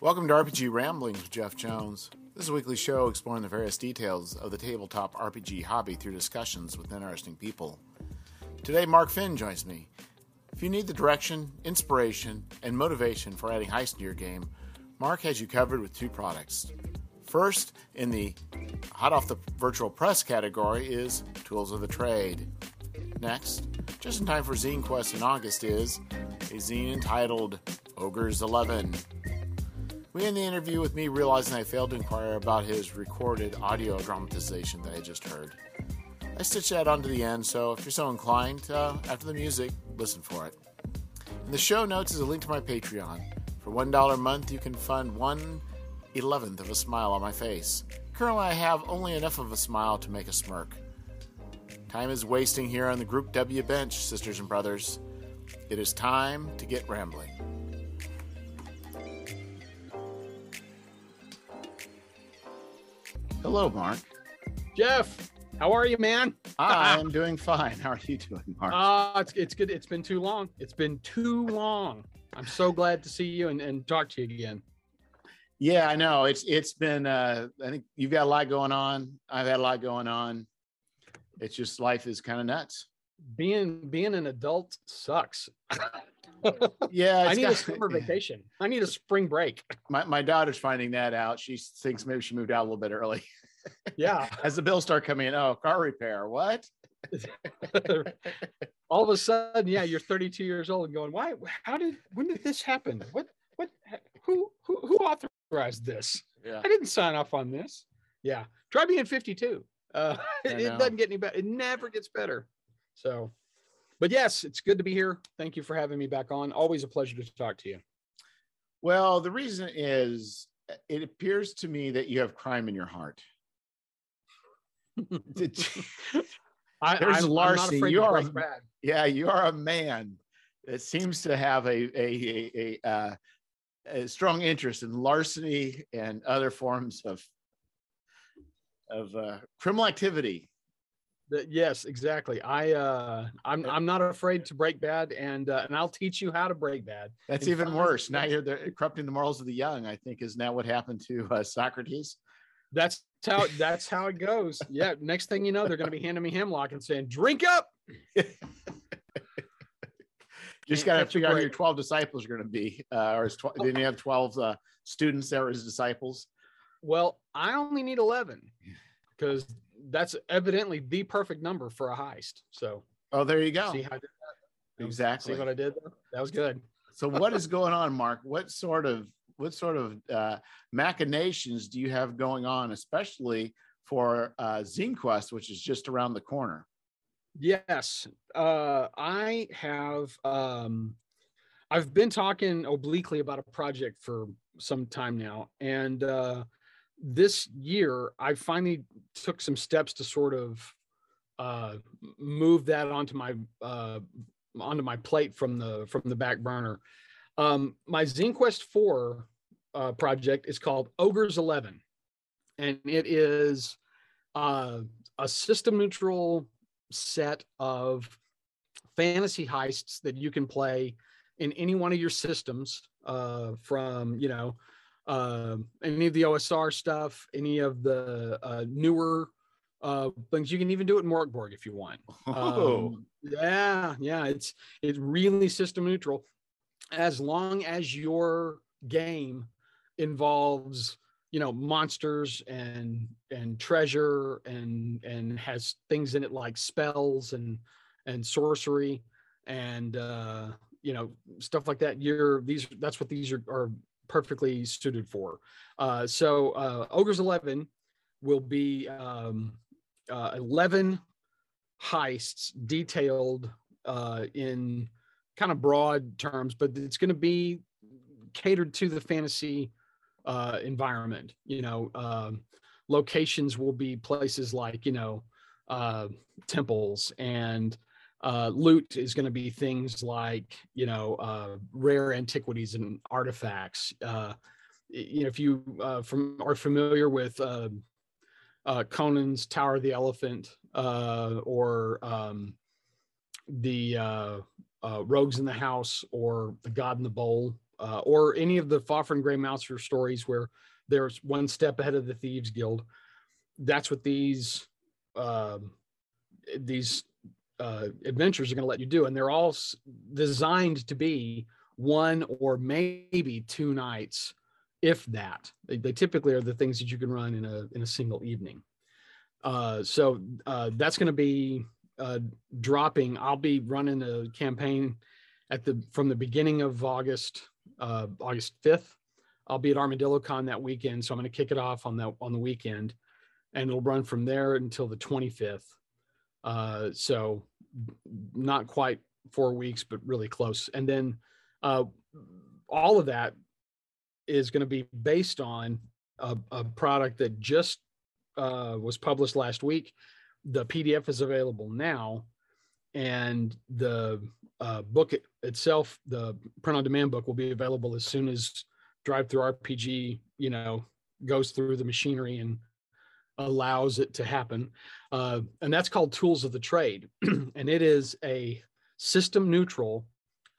Welcome to RPG Ramblings with Jeff Jones. This is a weekly show exploring the various details of the tabletop RPG hobby through discussions with interesting people. Today, Mark Finn joins me. If you need the direction, inspiration, and motivation for adding heist to your game, Mark has you covered with two products. First, in the hot off the virtual press category, is Tools of the Trade. Next, just in time for Zine Quest in August, is a zine entitled Ogres 11. We end the interview with me realizing I failed to inquire about his recorded audio dramatization that I just heard. I stitched that onto the end, so if you're so inclined, uh, after the music, listen for it. In the show notes is a link to my Patreon. For $1 a month, you can fund one eleventh of a smile on my face. Currently, I have only enough of a smile to make a smirk. Time is wasting here on the Group W bench, sisters and brothers. It is time to get rambling. Hello, Mark. Jeff, how are you, man? I am doing fine. How are you doing, Mark? Ah, it's it's good. It's been too long. It's been too long. I'm so glad to see you and, and talk to you again. Yeah, I know. It's it's been uh I think you've got a lot going on. I've had a lot going on. It's just life is kind of nuts. Being being an adult sucks. Yeah, I need got- a summer vacation. I need a spring break. My my daughter's finding that out. She thinks maybe she moved out a little bit early. Yeah. As the bills start coming in, oh, car repair. What? All of a sudden, yeah, you're 32 years old and going, why? How did? When did this happen? What? What? Who? Who? Who authorized this? Yeah. I didn't sign off on this. Yeah. Try being 52. Uh, I it, doesn't get any better. It never gets better. So, but yes, it's good to be here. Thank you for having me back on. Always a pleasure to talk to you. Well, the reason is it appears to me that you have crime in your heart. I, There's I'm, I'm not You are a- bad. yeah, you are a man that seems to have a a a, a, uh, a strong interest in larceny and other forms of of uh, criminal activity. The- yes, exactly. I uh, I'm I'm not afraid to break bad, and uh, and I'll teach you how to break bad. That's even worse. Now you're the, corrupting the morals of the young. I think is now what happened to uh, Socrates. That's how that's how it goes. Yeah. Next thing you know, they're going to be handing me hemlock and saying, "Drink up." Just got to figure out who your 12 disciples are going to be. Uh, or is tw- then you have 12 uh, students that were his disciples. Well, I only need 11 because that's evidently the perfect number for a heist. So Oh, there you go. see how I did that? Exactly. See what I did there? That was good. So what is going on, Mark? What sort of what sort of uh, machinations do you have going on, especially for uh, Zine Quest, which is just around the corner? Yes. Uh, I have um, I've been talking obliquely about a project for some time now. And uh, this year I finally took some steps to sort of uh, move that onto my uh, onto my plate from the from the back burner. Um, my Zine Quest 4 uh, project is called Ogres 11. And it is uh, a system neutral set of fantasy heists that you can play in any one of your systems uh, from you know uh, any of the osr stuff any of the uh, newer uh, things. You can even do it in Mörk Borg if you want. Oh, um, yeah yeah it's it's really system neutral as long as your game involves you know monsters and and treasure and and has things in it like spells and and sorcery and uh you know stuff like that you're these that's what these are, are perfectly suited for. Uh so uh ogres 11 will be um uh 11 heists detailed uh in kind of broad terms but it's going to be catered to the fantasy uh, environment. You know, um, locations will be places like you know uh, temples, and uh, loot is going to be things like you know uh, rare antiquities and artifacts. Uh, you know, if you uh, from are familiar with uh, Conan's Tower of the Elephant or um, the uh, Rogues in the House or the God in the Bowl uh, or any of the Fafhrd and Grey Mouser stories where there's one step ahead of the Thieves Guild. That's what these uh, these adventures are going to let you do, and they're all designed to be one or maybe two nights, if that. They, they typically are the things that you can run in a in a single evening. Uh, so uh, that's going to be uh, dropping. I'll be running a campaign at the from the beginning of August, uh, August fifth. I'll be at Armadillo Con that weekend, so I'm going to kick it off on that on the weekend, and it'll run from there until the 25th. Uh, so not quite four weeks, but really close. And then uh, all of that is going to be based on a, a product that just uh, was published last week. The PDF is available now, and the uh, book itself, the print on demand book, will be available as soon as DriveThruRPG, you know, goes through the machinery and allows it to happen. Uh, and that's called Tools of the Trade, and it is a system neutral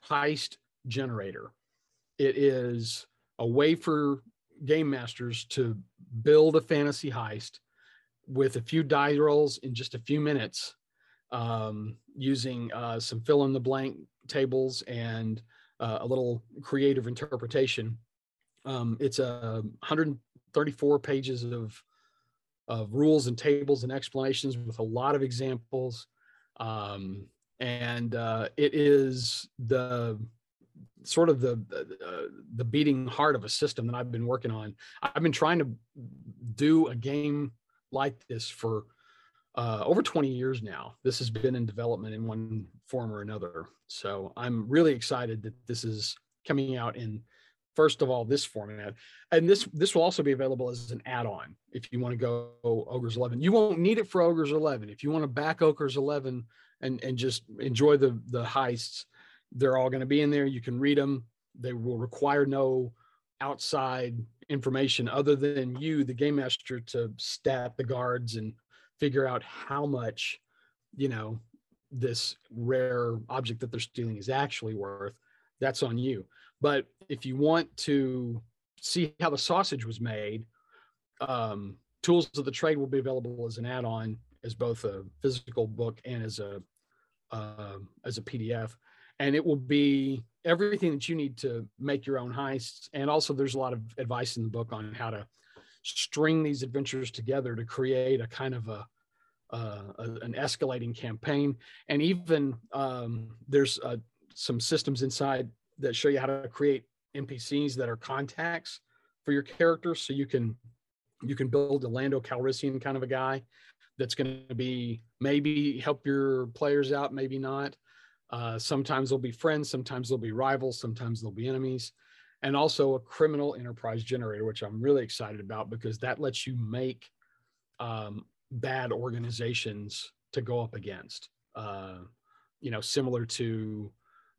heist generator. It is a way for game masters to build a fantasy heist with a few die rolls in just a few minutes um, using uh, some fill in the blank tables and uh, a little creative interpretation. Um, it's a 134 pages of of rules and tables and explanations with a lot of examples. Um, and uh, it is the sort of the uh, the beating heart of a system that I've been working on. I've been trying to do a game like this for uh, over 20 years now. This has been in development in one form or another. So I'm really excited that this is coming out in first of all this format. And this this will also be available as an add-on if you want to go ogres 11 you won't need it for ogres 11 if you want to back ogres 11 and and just enjoy the the heists they're all going to be in there. You can read them they will require no outside information other than you the game master to stat the guards and figure out how much you know this rare object that they're stealing is actually worth that's on you. But if you want to see how the sausage was made um, tools of the trade will be available as an add-on as both a physical book and as a uh, as a pdf and it will be everything that you need to make your own heists. And also there's a lot of advice in the book on how to string these adventures together to create a kind of a, uh, a an escalating campaign. And even um, there's uh, some systems inside that show you how to create npcs that are contacts for your characters. So you can you can build a lando calrissian kind of a guy that's going to be maybe help your players out maybe not uh, sometimes they'll be friends, sometimes they'll be rivals, sometimes they'll be enemies, and also a criminal enterprise generator, which I'm really excited about because that lets you make um, bad organizations to go up against. Uh, you know, similar to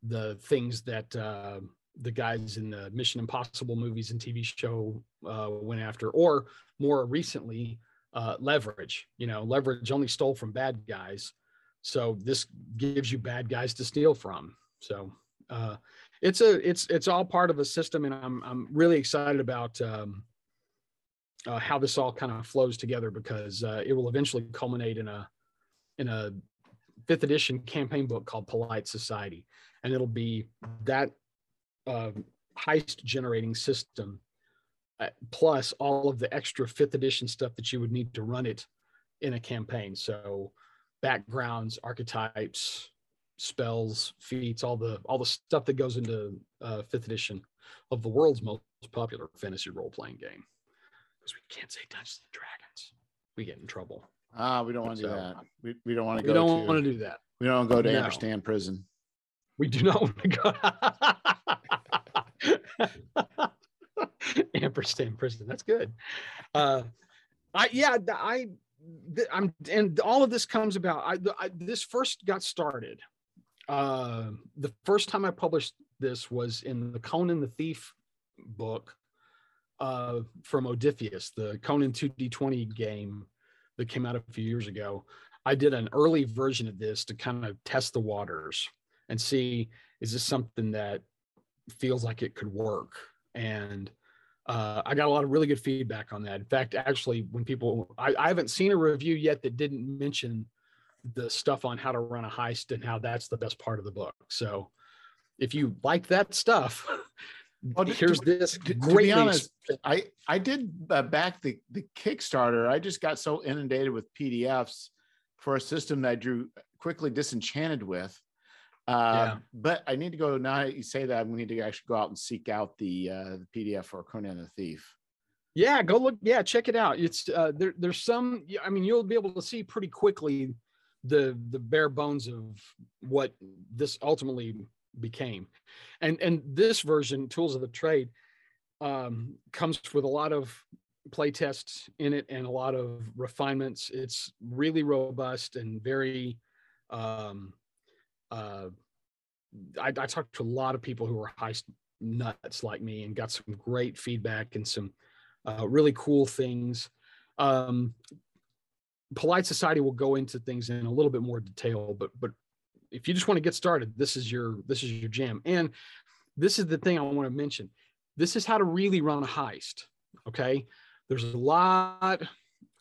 the things that uh, the guys in the Mission Impossible movies and TV show uh, went after, or more recently, uh, Leverage. You know, Leverage only stole from bad guys so this gives you bad guys to steal from. So uh, it's a it's it's all part of a system, and I'm I'm really excited about um, uh, how this all kind of flows together because uh, it will eventually culminate in a in a fifth edition campaign book called Polite Society, and it'll be that uh, heist generating system uh, plus all of the extra fifth edition stuff that you would need to run it in a campaign. So backgrounds, archetypes, spells, feats, all the all the stuff that goes into uh, fifth edition of the world's most popular fantasy role playing game. Because we can't say Dungeons and Dragons, we get in trouble. Ah, we don't want to so, do that. We, we don't want to go. We don't want to do that. We don't go to no. Ampersand prison. We do not want to go. Ampersand prison. That's good. Uh, I yeah, I I'm and all of this comes about. I, I this first got started. Uh, the first time I published this was in the Conan the Thief book uh, from Modiphius, the Conan 2D20 game that came out a few years ago. I did an early version of this to kind of test the waters and see is this something that feels like it could work. And uh, I got a lot of really good feedback on that. In fact, actually, when people, I, I haven't seen a review yet that didn't mention the stuff on how to run a heist and how that's the best part of the book. So if you like that stuff, well, here's to, this. To, to be honest, I I did uh, back the the Kickstarter. I just got so inundated with PDFs for a system that I drew quickly disenchanted with. Uh, yeah. But I need to go now. You say that we need to actually go out and seek out the, uh, the PDF for Conan the Thief. Yeah, go look. Yeah, check it out. It's uh, there. There's some. I mean, you'll be able to see pretty quickly the the bare bones of what this ultimately became, and and this version, Tools of the Trade, um, comes with a lot of play tests in it and a lot of refinements. It's really robust and very um, uh, I, I talked to a lot of people who were heist nuts like me and got some great feedback and some uh, really cool things. Um, Polite Society will go into things in a little bit more detail, but but if you just want to get started, this is your this is your jam. And this is the thing I want to mention. This is how to really run a heist. Okay, there's a lot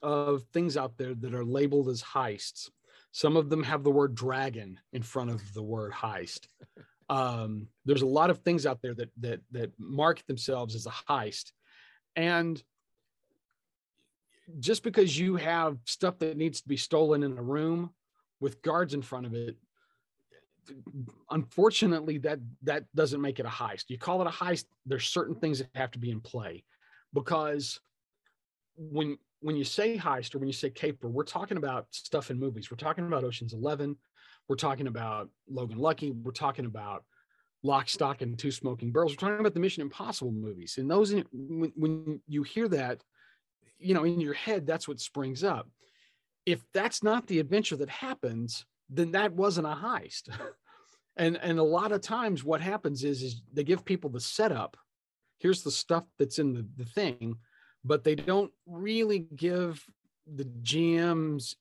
of things out there that are labeled as heists some of them have the word dragon in front of the word heist. Um, there's a lot of things out there that that that market themselves as a heist, and just because you have stuff that needs to be stolen in a room with guards in front of it unfortunately that that doesn't make it a heist you call it a heist there's certain things that have to be in play because when when you say heist or when you say caper, we're talking about stuff in movies. We're talking about Ocean's Eleven. We're talking about Logan Lucky. We're talking about Lock, Stock, and Two Smoking Barrels. We're talking about the Mission Impossible movies. And those, when, when you hear that, you know, in your head, that's what springs up. If that's not the adventure that happens, then that wasn't a heist. and and a lot of times, what happens is is they give people the setup. Here's the stuff that's in the, the thing but they don't really give the GMs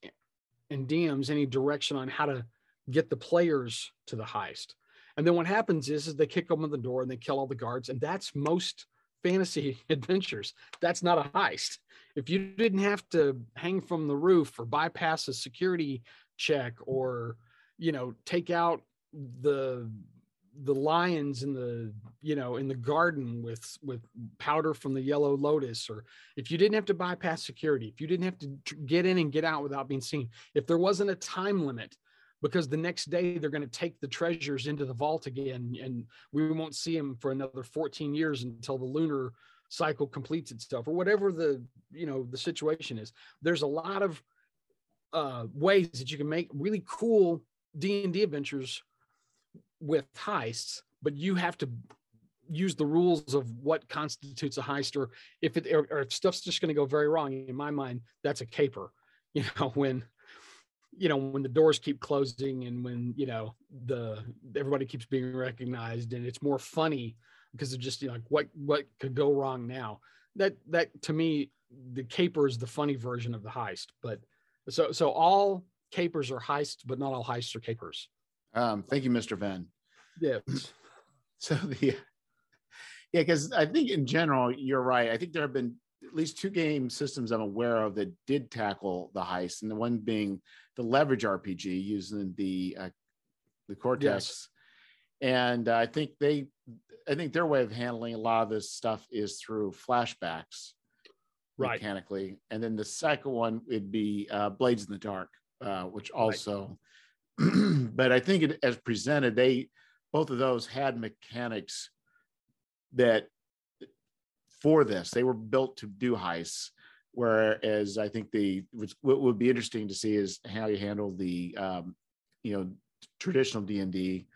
and DMs any direction on how to get the players to the heist. And then what happens is, is they kick open the door and they kill all the guards. And that's most fantasy adventures. That's not a heist. If you didn't have to hang from the roof or bypass a security check or, you know, take out the the lions in the you know in the garden with with powder from the yellow lotus or if you didn't have to bypass security if you didn't have to get in and get out without being seen if there wasn't a time limit because the next day they're going to take the treasures into the vault again and we won't see them for another 14 years until the lunar cycle completes itself or whatever the you know the situation is. There's a lot of uh ways that you can make really cool d&d adventures with heists, but you have to use the rules of what constitutes a heist or if it or, or if stuff's just going to go very wrong in my mind that's a caper you know when you know when the doors keep closing and when you know the everybody keeps being recognized and it's more funny because of just you know, like what what could go wrong now? That that to me the caper is the funny version of the heist but so so all capers are heists but not all heists are capers um, thank you, Mr. Finn. Yeah. So the yeah, because I think in general you're right. I think there have been at least two game systems I'm aware of that did tackle the heist, and the one being the leverage RPG using the uh, the Cortex. Yes. And uh, I think they, I think their way of handling a lot of this stuff is through flashbacks, right. mechanically. And then the second one would be uh, Blades in the Dark, uh, which also but I think it, as presented, they both of those had mechanics that for this they were built to do heists. Whereas I think the what would be interesting to see is how you handle the um, you know traditional D and D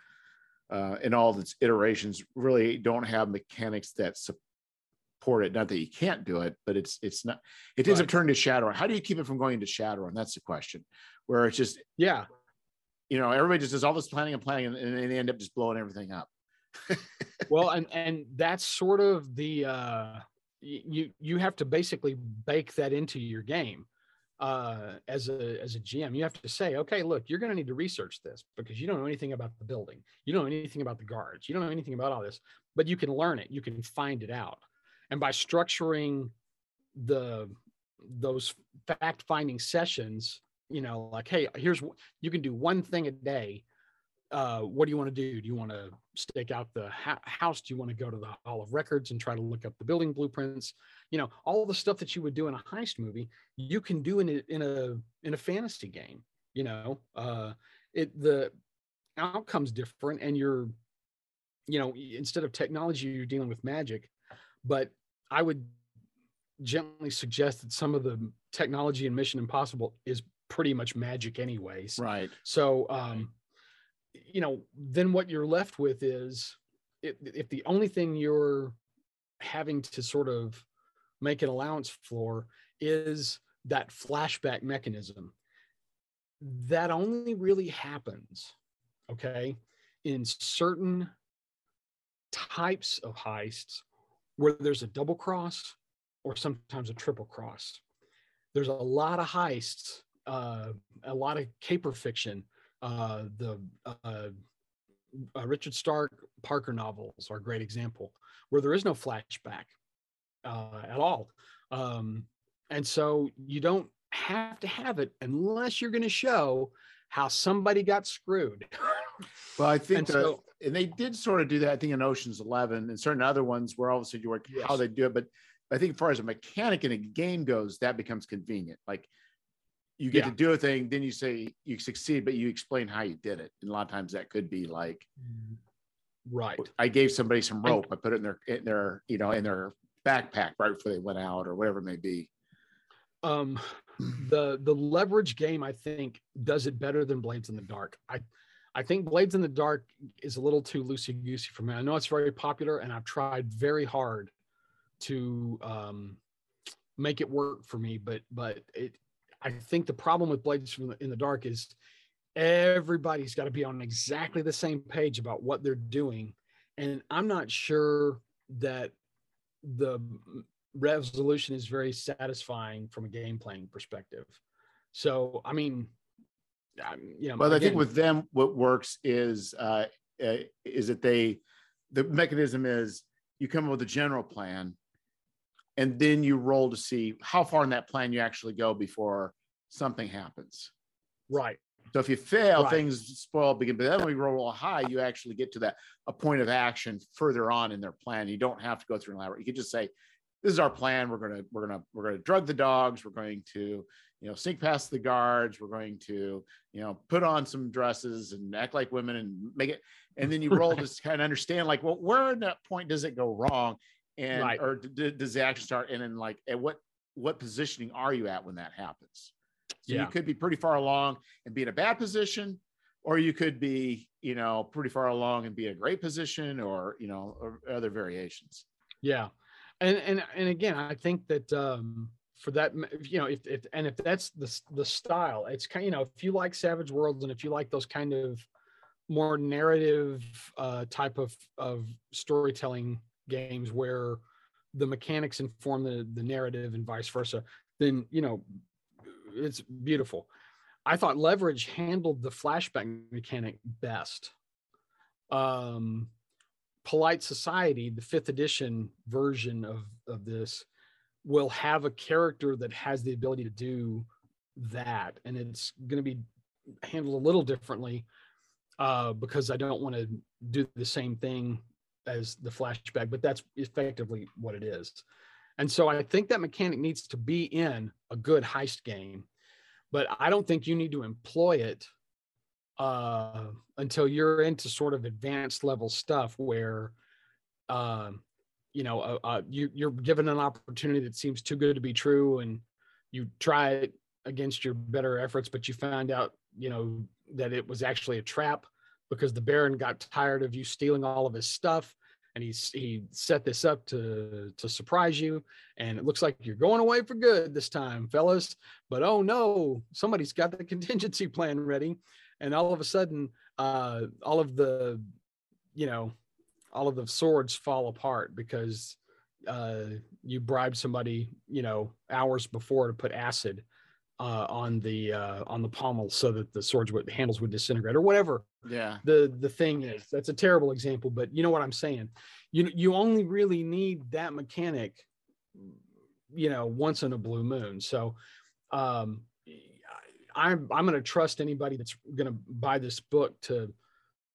uh, and all its iterations really don't have mechanics that support it. Not that you can't do it, but it's it's not. It ends right. up turning to Shadowrun. How do you keep it from going into Shadowrun? That's the question. Where it's just yeah, you know, everybody just does all this planning and planning, and, and they end up just blowing everything up. well, and and that's sort of the uh, you you have to basically bake that into your game. uh, as a as a GM, you have to say, okay, look, you're going to need to research this because you don't know anything about the building, you don't know anything about the guards, you don't know anything about all this, but you can learn it, you can find it out, and by structuring the those fact finding sessions, you know, like, hey, here's you can do one thing a day uh, what do you want to do? Do you want to stake out the ha- house? Do you want to go to the Hall of Records and try to look up the building blueprints? You know, all the stuff that you would do in a heist movie, you can do in a in a in a fantasy game. You know, uh, it the outcome's different, and you're, you know, instead of technology, you're dealing with magic. But I would gently suggest that some of the technology in Mission Impossible is pretty much magic, anyways. Right. So. um you know, then what you're left with is if, if the only thing you're having to sort of make an allowance for is that flashback mechanism, that only really happens, okay, in certain types of heists where there's a double cross or sometimes a triple cross. There's a lot of heists, uh, a lot of caper fiction uh, the uh, uh, Richard Stark Parker novels are a great example where there is no flashback uh, at all. Um, and so you don't have to have it unless you're going to show how somebody got screwed. well, I think, and, the, so, and they did sort of do that, I think, in Ocean's 11 and certain other ones where all of a sudden you work yes. how they do it. But I think, as far as a mechanic in a game goes, that becomes convenient. Like you get yeah. to do a thing, then you say you succeed, but you explain how you did it. And a lot of times that could be like, right. I gave somebody some rope. I put it in their, in their, you know, in their backpack right before they went out or whatever it may be. Um, the, the leverage game, I think does it better than blades in the dark. I, I think Blades in the Dark is a little too loosey goosey for me. I know it's very popular, and I've tried very hard to um, make it work for me, but but it I think the problem with Blades from in the Dark is everybody's got to be on exactly the same page about what they're doing. And I'm not sure that the resolution is very satisfying from a game playing perspective. So, I mean, you know, well, again, I think with them, what works is uh, uh, is that they the mechanism is you come up with a general plan and then you roll to see how far in that plan you actually go before something happens. Right. So if you fail, right. things spoil begin. But then when we roll high, you actually get to that a point of action further on in their plan. You don't have to go through an elaborate. You can just say, "This is our plan. We're gonna we're gonna we're gonna drug the dogs. We're going to you know sneak past the guards. We're going to you know put on some dresses and act like women and make it." And then you roll right. to kind of understand like, well, where in that point does it go wrong? And right. or d- does the action start and then like at what what positioning are you at when that happens so yeah. you could be pretty far along and be in a bad position or you could be you know pretty far along and be in a great position or you know or other variations yeah and and and again i think that um for that you know if, if and if that's the the style it's kind of you know if you like savage worlds and if you like those kind of more narrative uh type of of storytelling games where the mechanics inform the the narrative and vice versa then you know it's beautiful. I thought leverage handled the flashback mechanic best. Um polite society the fifth edition version of of this will have a character that has the ability to do that and it's going to be handled a little differently uh, because i don't want to do the same thing as the flashback, but that's effectively what it is. And so I think that mechanic needs to be in a good heist game, but I don't think you need to employ it uh, until you're into sort of advanced level stuff where, uh, you know, uh, uh, you, you're given an opportunity that seems too good to be true, and you try it against your better efforts, but you find out, you know, that it was actually a trap because the Baron got tired of you stealing all of his stuff and he's he set this up to to surprise you and it looks like you're going away for good this time fellas. But oh no somebody's got the contingency plan ready and all of a sudden uh all of the you know all of the swords fall apart because uh you bribed somebody you know hours before to put acid uh, on the uh, on the pommel so that the swords would handles would disintegrate or whatever Yeah. the the thing is. That's a terrible example, but you know what I'm saying. You you only really need that mechanic, you know, once in a blue moon. So, um, I- I'm I'm going to trust anybody that's going to buy this book to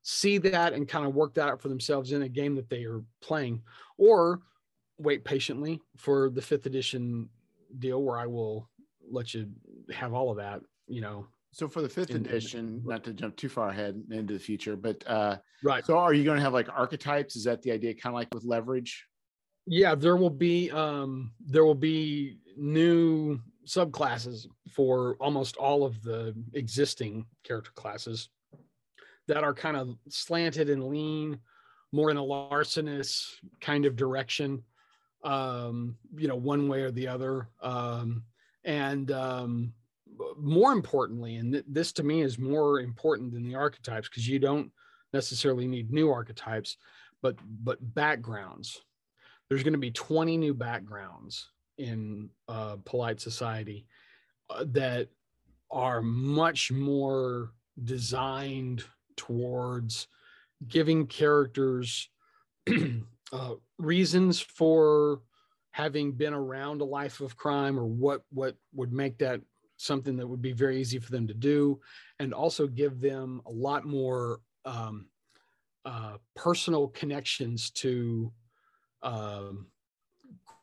see that and kind of work that out for themselves in a game that they are playing, or wait patiently for the fifth edition deal where I will let you have all of that. You know, So for the fifth In- in- edition, not to jump too far ahead into the future, but uh, right? so are you going to have like archetypes? Is that the idea? Kind of like with leverage? yeah there will be um there will be new subclasses for almost all of the existing character classes that are kind of slanted and lean more in a larcenous kind of direction um you know one way or the other um and um more importantly and th- this to me is more important than the archetypes because you don't necessarily need new archetypes but but backgrounds. There's going to be 20 new backgrounds in uh, polite society uh, that are much more designed towards giving characters uh, reasons for having been around a life of crime or what what would make that something that would be very easy for them to do and also give them a lot more um, uh, personal connections to um,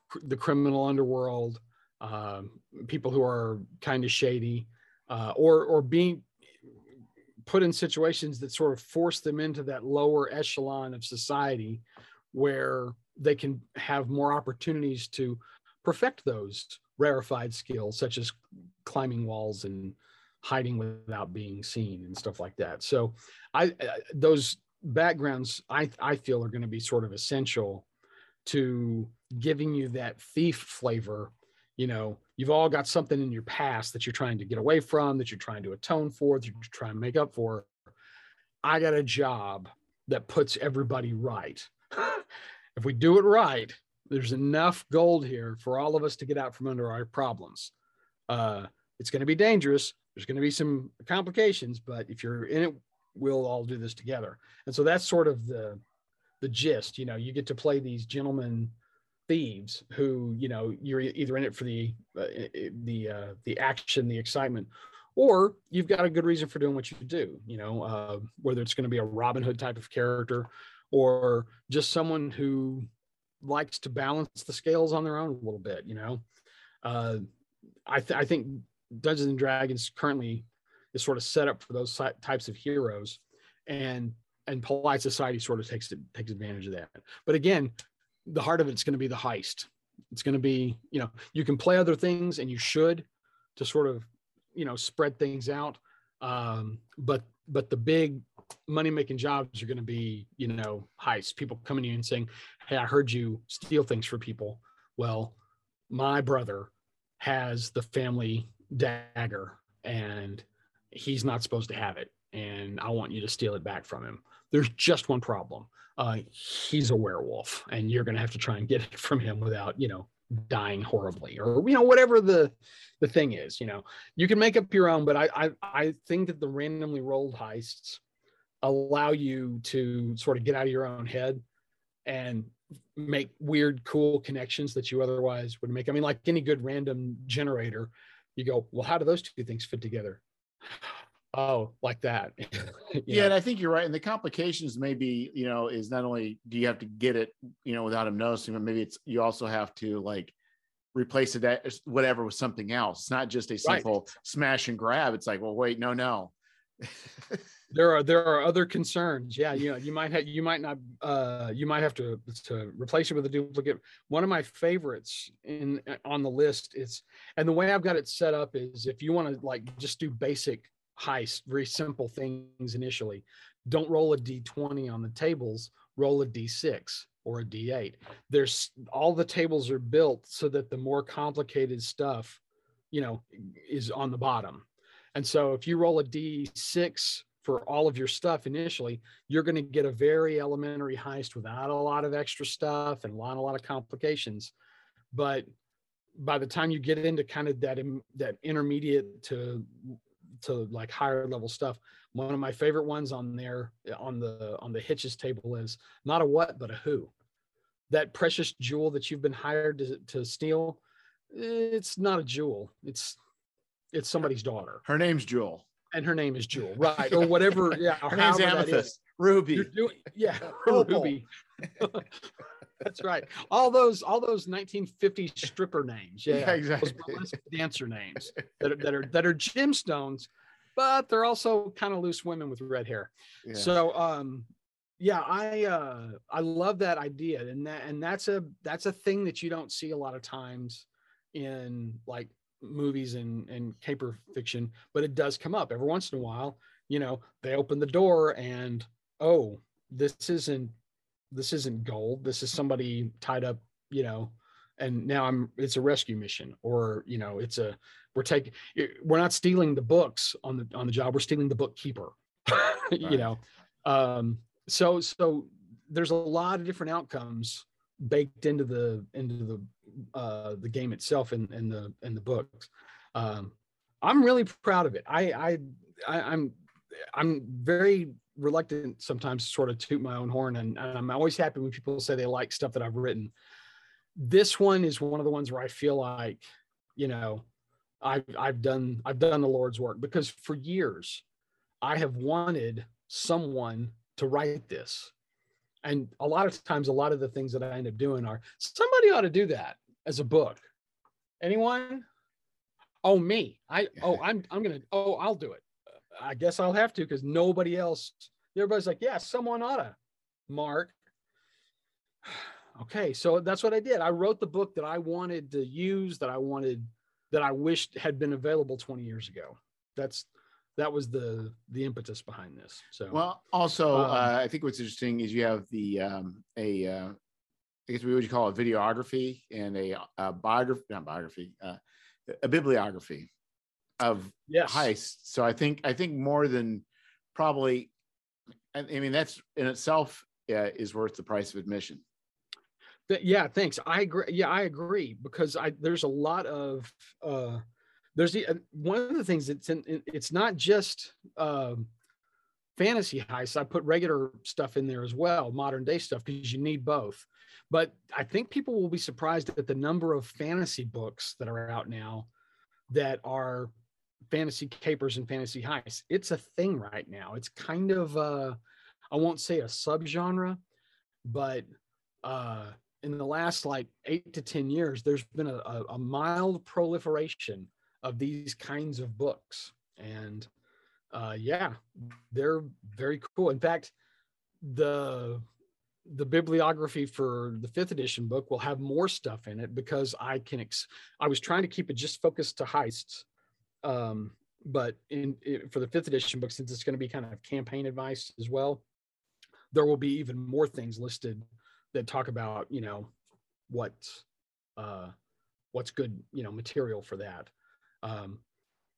cr- the criminal underworld, um, people who are kind of shady, uh, or or being put in situations that sort of force them into that lower echelon of society, where they can have more opportunities to perfect those rarefied skills, such as climbing walls and hiding without being seen and stuff like that. So, I those backgrounds I I feel are going to be sort of essential to giving you that thief flavor. You know, you've all got something in your past that you're trying to get away from, that you're trying to atone for, that you're trying to make up for. I got a job that puts everybody right. If we do it right, there's enough gold here for all of us to get out from under our problems. Uh, it's going to be dangerous. There's going to be some complications, but if you're in it, we'll all do this together. And so that's sort of the the gist. You know, you get to play these gentlemen thieves who, you know, you're either in it for the uh, the uh, the action, the excitement, or you've got a good reason for doing what you do. You know, uh, whether it's going to be a Robin Hood type of character or just someone who likes to balance the scales on their own a little bit. You know, uh, I th- I think Dungeons and Dragons currently is sort of set up for those types of heroes, and and polite society sort of takes takes advantage of that. But again, the heart of it's going to be the heist. It's going to be you know you can play other things and you should to sort of you know spread things out, um, but but the big money making jobs are going to be you know heists. People coming to you and saying, "Hey, I heard you steal things for people." Well, my brother has the family dagger and he's not supposed to have it and i want you to steal it back from him there's just one problem uh, he's a werewolf and you're going to have to try and get it from him without you know dying horribly or you know whatever the the thing is you know you can make up your own but i i, I think that the randomly rolled heists allow you to sort of get out of your own head and make weird cool connections that you otherwise would make i mean like any good random generator you go well how do those two things fit together oh like that You Yeah, and I think you're right. And the complications maybe, you know, is not only do you have to get it, you know, without him noticing, but maybe it's you also have to like replace it at whatever with something else. It's not just a Right. simple smash and grab. It's like, well, wait, no, no. There are there are other concerns. Yeah you know you might have you might not uh you might have to to replace it with a duplicate. One of my favorites in on the list is and the way i've got it set up is if you want to like just do basic heist very simple things initially don't roll a d20 on the tables roll a d6 or a d8 there's all the tables are built so that the more complicated stuff you know is on the bottom and so if you roll a d6 for all of your stuff initially, you're going to get a very elementary heist without a lot of extra stuff and a lot, of complications. But by the time you get into kind of that that intermediate to to like higher level stuff one of my favorite ones on there on the on the hitches table is not a what but a who that precious jewel that you've been hired to, to steal it's not a jewel it's it's somebody's daughter. Her name's jewel. And her name is jewel right or whatever yeah her name's amethyst. Ruby. Doing, yeah ruby. That's right. All those all those 1950 stripper names yeah, yeah exactly. dancer names that are, that are that are gemstones but they're also kind of loose women with red hair. Yeah. so um yeah i uh i love that idea and that and that's a that's a thing that you don't see a lot of times in like movies and and caper fiction but it does come up every once in a while. You know they open the door and oh this isn't this isn't gold. This is somebody tied up you know and now i'm it's a rescue mission or you know it's a we're taking we're not stealing the books on the on the job. We're stealing the bookkeeper you know. Um so so there's a lot of different outcomes baked into the into the uh the game itself in, in the in the books. Um i'm really proud of it. I i, I i'm i'm very reluctant sometimes to sort of toot my own horn and, and i'm always happy when people say they like stuff that i've written. This one is one of the ones where i feel like you know i've i've done i've done the lord's work because for years i have wanted someone to write this. And a lot of times, a lot of the things that I end up doing are somebody ought to do that as a book. Anyone? Oh, me. I oh, I'm I'm gonna oh, I'll do it. I guess I'll have to because nobody else. Everybody's like, yeah, someone oughta. Mark. Okay, so that's what I did. I wrote the book that I wanted to use, that I wanted, that I wished had been available 20 years ago. That's that was the the impetus behind this. So well, also um, uh, I think what's interesting is you have the um, a uh, I guess what would you call it videography and a, a biography, not biography, uh, a bibliography of yes. heists. So I think I think more than probably, I, I mean that's in itself uh, is worth the price of admission. Yeah, thanks. I agree. Yeah, I agree because I there's a lot of uh, there's the, uh, one of the things that's in, it's not just um, fantasy heists. I put regular stuff in there as well, modern day stuff, because you need both. But I think people will be surprised at the number of fantasy books that are out now that are fantasy capers and fantasy heists. It's a thing right now. It's kind of uh I won't say a subgenre, but uh in the last like eight to ten years, there's been a, a, a mild proliferation of these kinds of books. And uh, yeah, they're very cool. In fact, the the bibliography for the fifth edition book will have more stuff in it because I can. Ex- I was trying to keep it just focused to heists, um, but in, in for the fifth edition book, since it's going to be kind of campaign advice as well, there will be even more things listed that talk about you know what uh, what's good you know material for that um,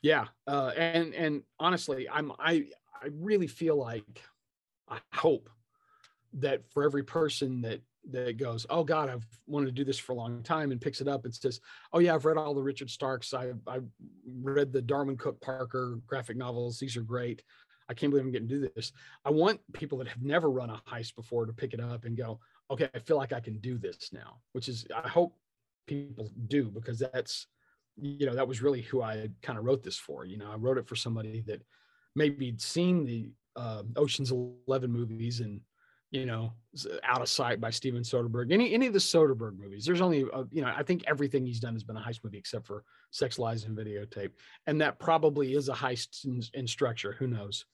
yeah, uh, and and honestly, I'm I I really feel like I hope that for every person that that goes, oh God, I've wanted to do this for a long time, and picks it up and says, oh yeah, I've read all the Richard Starks, I I read the Darwyn Cooke Parker graphic novels. These are great. I can't believe I'm getting to do this. I want people that have never run a heist before to pick it up and go, okay, I feel like I can do this now, which is I hope people do because that's you know, that was really who I kind of wrote this for. You know, I wrote it for somebody that maybe had seen the uh, Ocean's Eleven movies and you know, Out of Sight by Steven Soderbergh. Any any of the Soderbergh movies. There's only a, you know, I think everything he's done has been a heist movie except for Sex Lies and Videotape, and that probably is a heist in, in structure. Who knows?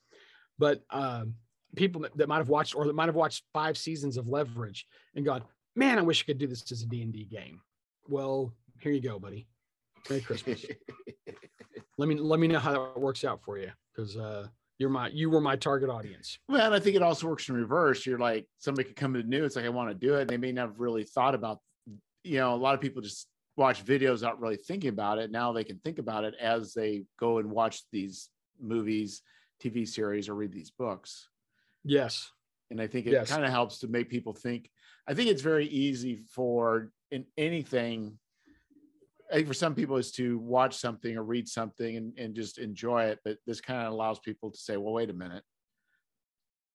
But um, people that, that might have watched or that might have watched five seasons of Leverage and gone, man, I wish I could do this as a D and D game. Well, here you go, buddy. Merry Christmas. let me let me know how that works out for you because uh, you're my you were my target audience. Well, and I think it also works in reverse. You're like somebody could come to new. It's like I want to do it. They may not have really thought about. You know, a lot of people just watch videos not really thinking about it. Now they can think about it as they go and watch these movies, TV series, or read these books. Yes. And I think it yes. kind of helps to make people think. I think it's very easy for in anything I think for some people is to watch something or read something and, and just enjoy it. But this kind of allows people to say, well, wait a minute.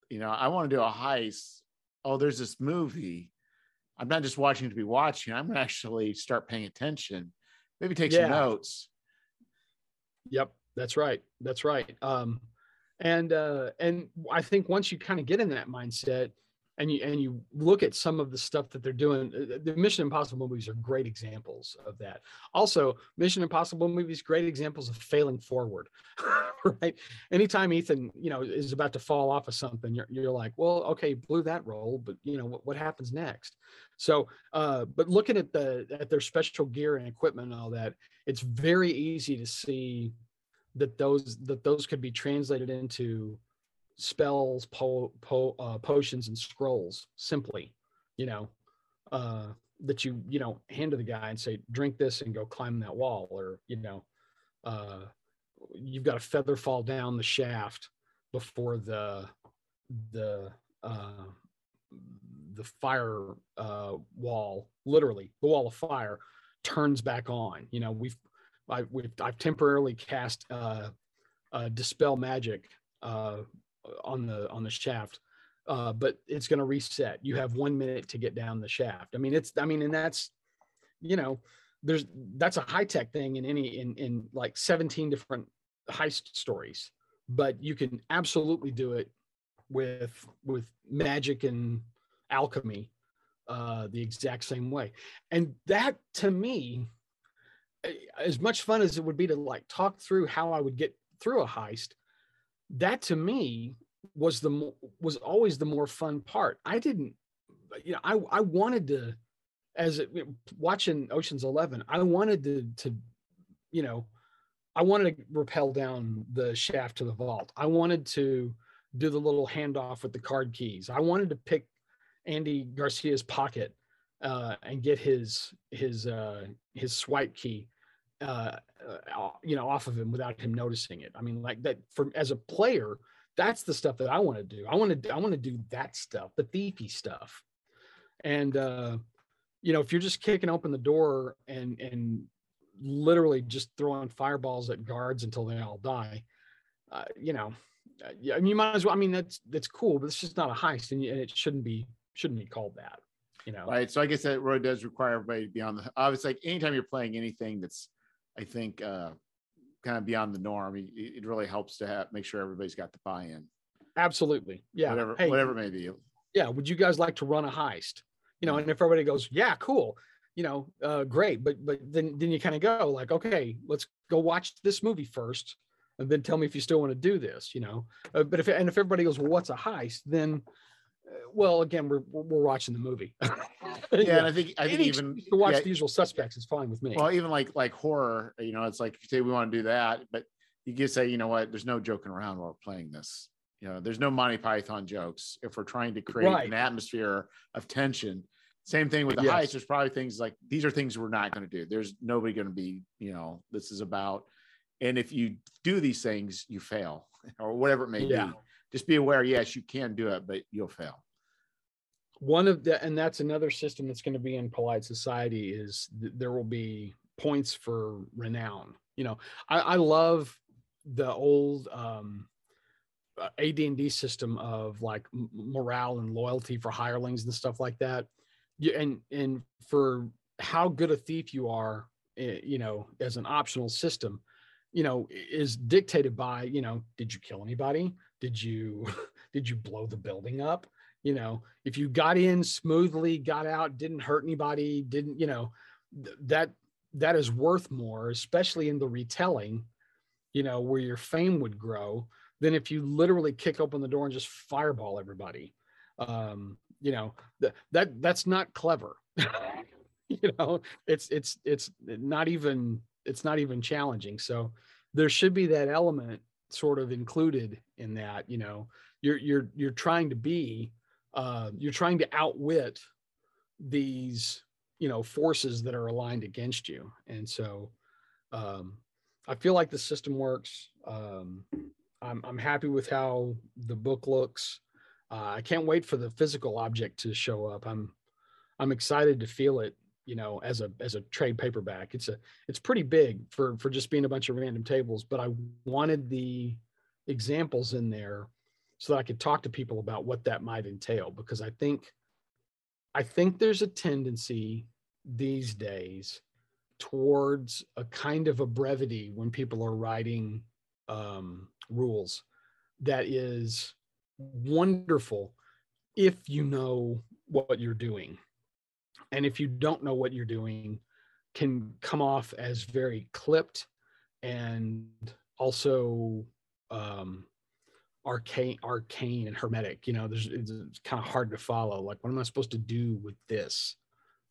You know, I want to do a heist. Oh, there's this movie. I'm not just watching to be watching. I'm gonna actually start paying attention. Maybe take Yeah. some notes. Yep, that's right. That's right. Um, and uh, and I think once you kind of get in that mindset, and you and you look at some of the stuff that they're doing, uh, the Mission Impossible movies are great examples of that. Also, Mission Impossible movies great examples of failing forward. right? Anytime Ethan, you know, is about to fall off of something, you're you're like, well, okay, blew that roll, but you know what what happens next? So, uh, but looking at the at their special gear and equipment and all that, it's very easy to see that those that those could be translated into spells po, po, uh, potions and scrolls simply you know uh that you you know hand to the guy and say drink this and go climb that wall or you know uh you've got a feather fall down the shaft before the the uh the fire uh wall literally the wall of fire turns back on. You know we've I, we've I've temporarily cast uh, uh, dispel magic uh, on the on the shaft, uh, but it's going to reset. You have one minute to get down the shaft. I mean, it's I mean, and that's you know, there's that's a high tech thing in any in in like 17 different heist stories, but you can absolutely do it with with magic and alchemy uh, the exact same way, and that to me as much fun as it would be to like talk through how I would get through a heist, that to me was the was always the more fun part. I didn't, you know, I I wanted to, as it, watching Ocean's Eleven, I wanted to to, you know, I wanted to rappel down the shaft to the vault. I wanted to do the little handoff with the card keys. I wanted to pick Andy Garcia's pocket uh, and get his his uh, his swipe key, uh, uh, you know, off of him without him noticing it. I mean, like that. For as a player, that's the stuff that I want to do. I want to I want to do that stuff, the thiefy stuff. And uh, you know, if you're just kicking open the door and and literally just throwing fireballs at guards until they all die, uh, you know, uh, yeah, you might as well. I mean, that's that's cool, but it's just not a heist, and, and it shouldn't be shouldn't be called that. You know, Right. So I guess that road does require everybody to be on the obviously like anytime you're playing anything that's I think uh kind of beyond the norm, it, it really helps to have make sure everybody's got the buy-in. absolutely, yeah. Whatever Hey, whatever may be. yeah. Would you guys like to run a heist? You know, and if everybody goes, yeah, cool, you know, uh, great. But but then then you kind of go like, okay, let's go watch this movie first, and then tell me if you still want to do this. You know, uh, but if and if everybody goes, well, what's a heist? Then, well, again, we're we're we're watching the movie. Yeah, and I think I think Any even to watch yeah, the usual suspects is fine with me. well, even like like horror, you know, it's like if you say we want to do that, but you can say, you know what, there's no joking around while we're playing this. You know, there's no Monty Python jokes if we're trying to create Right. an atmosphere of tension. Same thing with the Yes. heist. There's probably things like these are things we're not going to do. There's nobody going to be, you know, this is about. And if you do these things, you fail or whatever it may Yeah. be. Just be aware, yes, you can do it, but you'll fail. one of the and that's another system that's going to be in polite society is th- there will be points for renown you know i, I love the old um uh, AD&D system of like morale and loyalty for hirelings and stuff like that. And and for how good a thief you are, eh, you know, as an optional system, you know, is dictated by, you know, did you kill anybody? Did you did you blow the building up? You know, if you got in smoothly, got out, didn't hurt anybody, didn't, you know, th- that that is worth more, especially in the retelling, you know, where your fame would grow than if you literally kick open the door and just fireball everybody. Um, you know, th- that that's not clever. you know, it's it's it's not even it's not even challenging. So there should be that element sort of included in that, you know, you're you're you're trying to be uh you're trying to outwit these, you know, forces that are aligned against you. And so um I feel like the system works. Um, I'm, I'm happy with how the book looks. Uh, I can't wait for the physical object to show up. I'm I'm excited to feel it, you know, as a as a trade paperback. It's a it's pretty big for for just being a bunch of random tables, but I wanted the examples in there so that I could talk to people about what that might entail because I think I think there's a tendency these days towards a kind of a brevity when people are writing um, rules that is wonderful if you know what you're doing and if you don't know what you're doing can come off as very clipped and also um, arcane arcane and hermetic you know there's it's, it's kind of hard to follow like what am i supposed to do with this?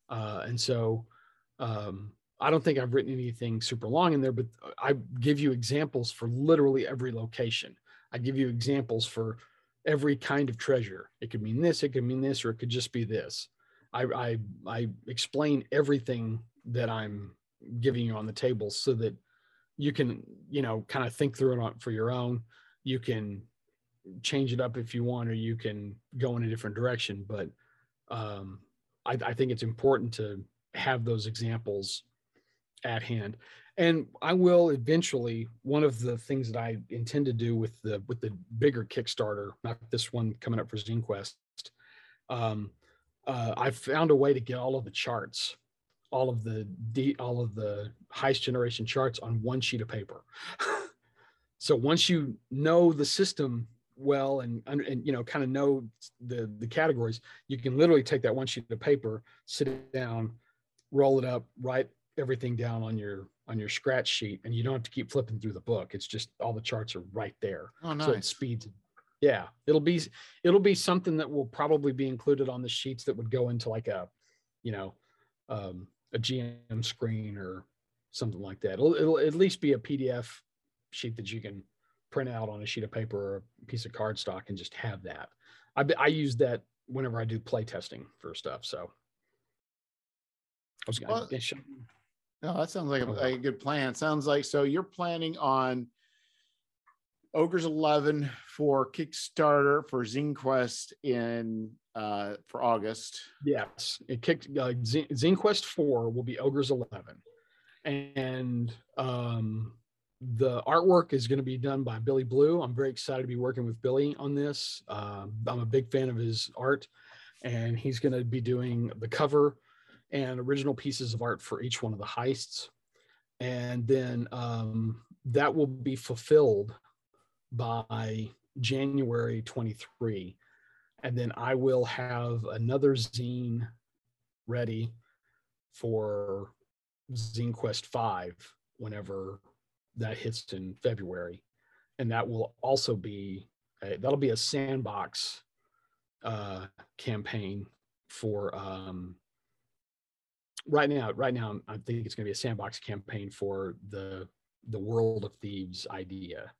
Uh, and so um, i don't think i've written anything super long in there but i give you examples for literally every location. I give you examples for every kind of treasure. It could mean this it could mean this or it could just be this i i, I explain everything that i'm giving you on the table so that you can you know kind of think through it for your own you can change it up if you want, or you can go in a different direction. But um, I, I think it's important to have those examples at hand. And I will eventually. One of the things that I intend to do with the with the bigger Kickstarter, not this one coming up for Zine Quest, um, uh, I found a way to get all of the charts, all of the de- all of the heist generation charts on one sheet of paper. so once you know the system well and and you know kind of know the the categories you can literally take that one sheet of paper sit down roll it up write everything down on your on your scratch sheet and you don't have to keep flipping through the book it's just all the charts are right there oh nice. so it speeds yeah it'll be it'll be something that will probably be included on the sheets that would go into like a you know um, a gm screen or something like that it'll, it'll at least be a pdf sheet that you can print out on a sheet of paper or a piece of cardstock and just have that. I, I use that whenever I do play testing for stuff. So I was well, no, that sounds like a, like a good plan. sounds like so you're planning on Ogres 11 for Kickstarter for Zine Quest in uh for August. Yes, it kicked uh, Zine Quest 4 will be Ogres 11. And um the artwork is going to be done by Billy Blue. I'm very excited to be working with Billy on this. Uh, I'm a big fan of his art, and he's going to be doing the cover and original pieces of art for each one of the heists. And then um, that will be fulfilled by January 23. And then I will have another zine ready for Zine Quest 5 whenever that hits in February, and that will also be a, that'll be a sandbox uh, campaign for um, right now. Right now, I think it's going to be a sandbox campaign for the the World of Thieves idea,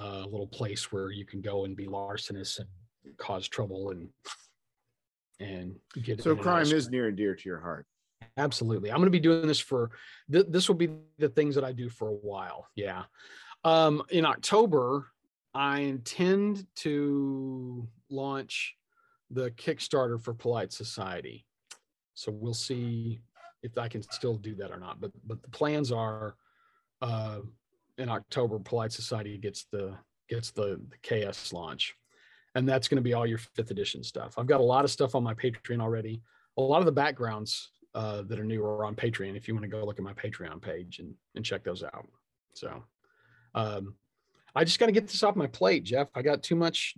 a little place where you can go and be larcenous and cause trouble and and get. So crime is near and dear to your heart. Absolutely. I'm going to be doing this for th- this will be the things that I do for a while. Yeah. Um, in October, I intend to launch the Kickstarter for Polite Society. So we'll see if I can still do that or not. But but the plans are uh, in October, Polite Society gets the gets the, the KS launch, and that's going to be all your fifth edition stuff. I've got a lot of stuff on my Patreon already. A lot of the backgrounds uh, that are new or on Patreon if you want to go look at my Patreon page and, and check those out. So um, I just got to get this off my plate, Jeff. I got too much,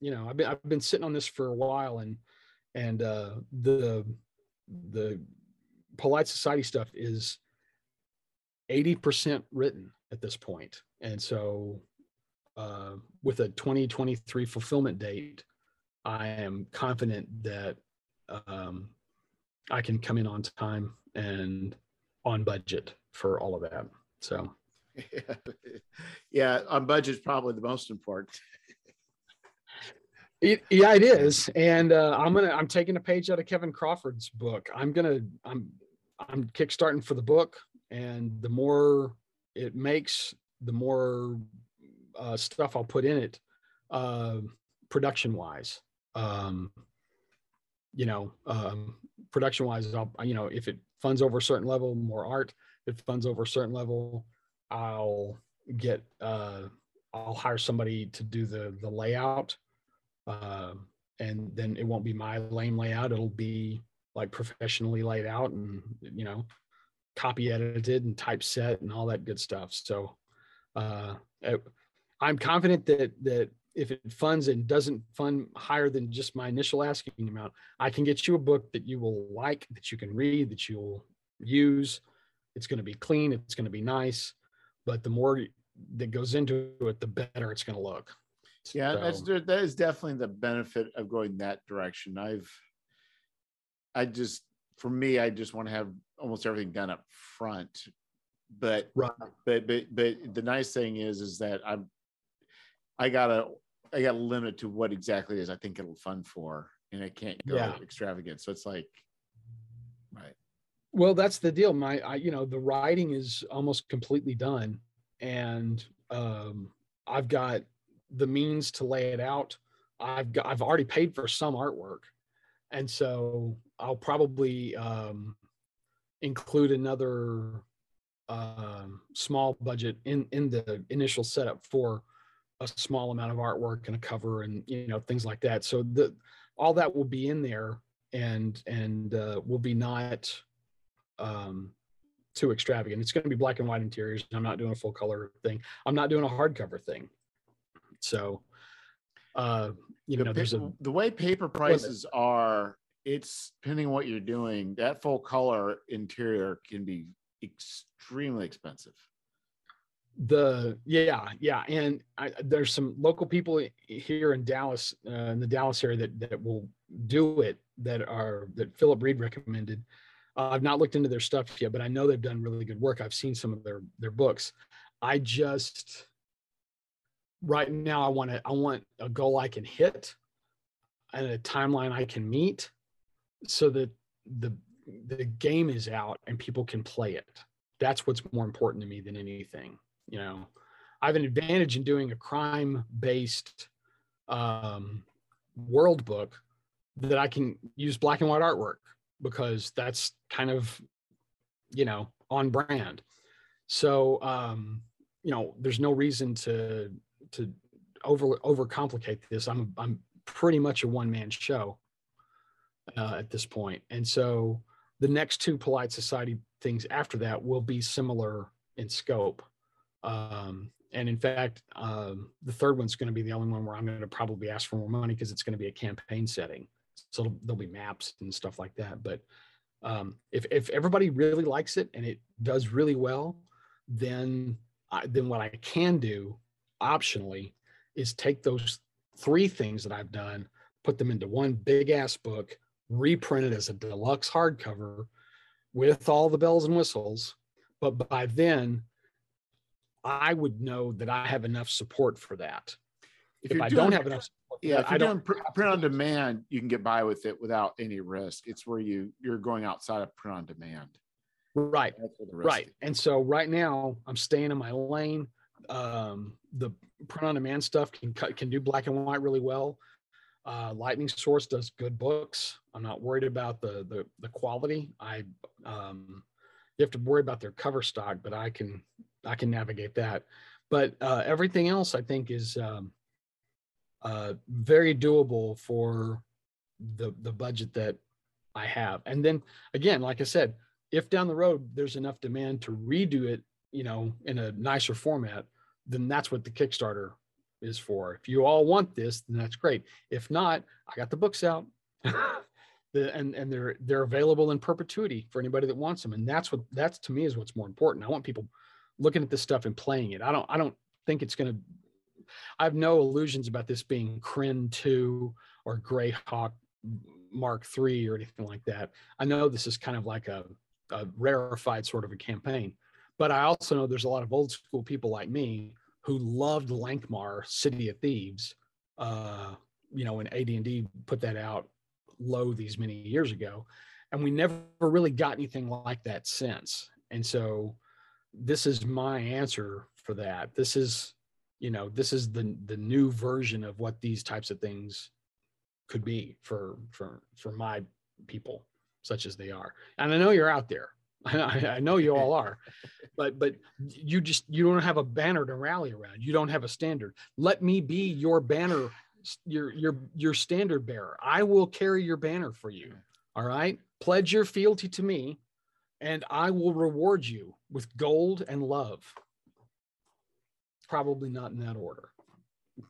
you know, I've been, I've been sitting on this for a while and, and uh, the, the polite society stuff is 80% written at this point. And so uh, with a 2023 fulfillment date, I am confident that um, I can come in on time and on budget for all of that. So, yeah, yeah on budget is probably the most important. It, yeah, it is, and uh, I'm gonna. I'm taking a page out of Kevin Crawford's book. I'm gonna. I'm. I'm kickstarting for the book, and the more it makes, the more uh, stuff I'll put in it, uh, production wise. Um, you know, um, production wise, I'll you know if it funds over a certain level, more art. If it funds over a certain level, I'll get uh, I'll hire somebody to do the the layout, uh, and then it won't be my lame layout. It'll be like professionally laid out and you know copy edited and typeset and all that good stuff. So uh, I'm confident that that if it funds and doesn't fund higher than just my initial asking amount, I can get you a book that you will like, that you can read, that you'll use. It's going to be clean, it's going to be nice, but the more that goes into it, the better it's going to look. Yeah, so, that's that is definitely the benefit of going that direction. I've, I just for me, I just want to have almost everything done up front. But right. but but but the nice thing is is that I'm I gotta I got a limit to what exactly is I think it'll fund for, and I can't go yeah. extravagant. So it's like, right. Well, that's the deal. My, I, you know, the writing is almost completely done, and um, I've got the means to lay it out. I've got, I've already paid for some artwork, and so I'll probably um, include another um, small budget in in the initial setup for a small amount of artwork and a cover and you know things like that. So the all that will be in there and and uh, will be not um too extravagant. It's going to be black and white interiors. I'm not doing a full color thing. I'm not doing a hardcover thing. So uh you the know there's a the way paper prices are it's depending on what you're doing that full color interior can be extremely expensive. The yeah yeah and I, there's some local people here in dallas uh, in the dallas area that that will do it that are that philip reed recommended. Uh, i've not looked into their stuff yet but i know they've done really good work. I've seen some of their their books. I just right now i want to i want a goal i can hit and a timeline i can meet so that the the game is out and people can play it. That's what's more important to me than anything you know? I have an advantage in doing a crime based um, world book that i can use black and white artwork because that's kind of you know on brand. So um you know there's no reason to to over overcomplicate this. I'm i'm pretty much a one man show uh, at this point and so the next two polite society things after that will be similar in scope um, and in fact, um, the third one's going to be the only one where I'm going to probably ask for more money because it's going to be a campaign setting. So there'll be maps and stuff like that. But um, if if everybody really likes it and it does really well, then I, then what I can do optionally is take those three things that I've done, put them into one big ass book, reprint it as a deluxe hardcover with all the bells and whistles. But by then, I would know that I have enough support for that. If, if I doing, don't have enough support, yeah, if you're doing print on demand, you can get by with it without any risk. It's where you you're going outside of print on demand. Right. Right. And so right now I'm staying in my lane. Um, the print on demand stuff can cut can do black and white really well. Uh, Lightning Source does good books. I'm not worried about the the, the quality. I um, you have to worry about their cover stock, but I can I can navigate that. But uh, everything else, I think, is um, uh, very doable for the the budget that I have. And then again, like I said, if down the road there's enough demand to redo it, you know, in a nicer format, then that's what the Kickstarter is for. If you all want this, then that's great. If not, I got the books out. the, and and they're they're available in perpetuity for anybody that wants them. And that's what that's to me is what's more important. I want people looking at this stuff and playing it. I don't I don't think it's going to. I have no illusions about this being Krynn two or Greyhawk Mark three or anything like that. I know this is kind of like a, a rarefied sort of a campaign, but I also know there's a lot of old school people like me who loved Lankhmar City of Thieves. Uh, you know, when AD&D put that out low these many years ago, and we never really got anything like that since. And so this is my answer for that. This is, you know, this is the the new version of what these types of things could be for for for my people. such as they are. And I know you're out there. I, I know you all are, but but you just you don't have a banner to rally around. You don't have a standard. Let me be your banner, your your your standard bearer. I will carry your banner for you. All right. Pledge your fealty to me, and I will reward you with gold and love. Probably not in that order.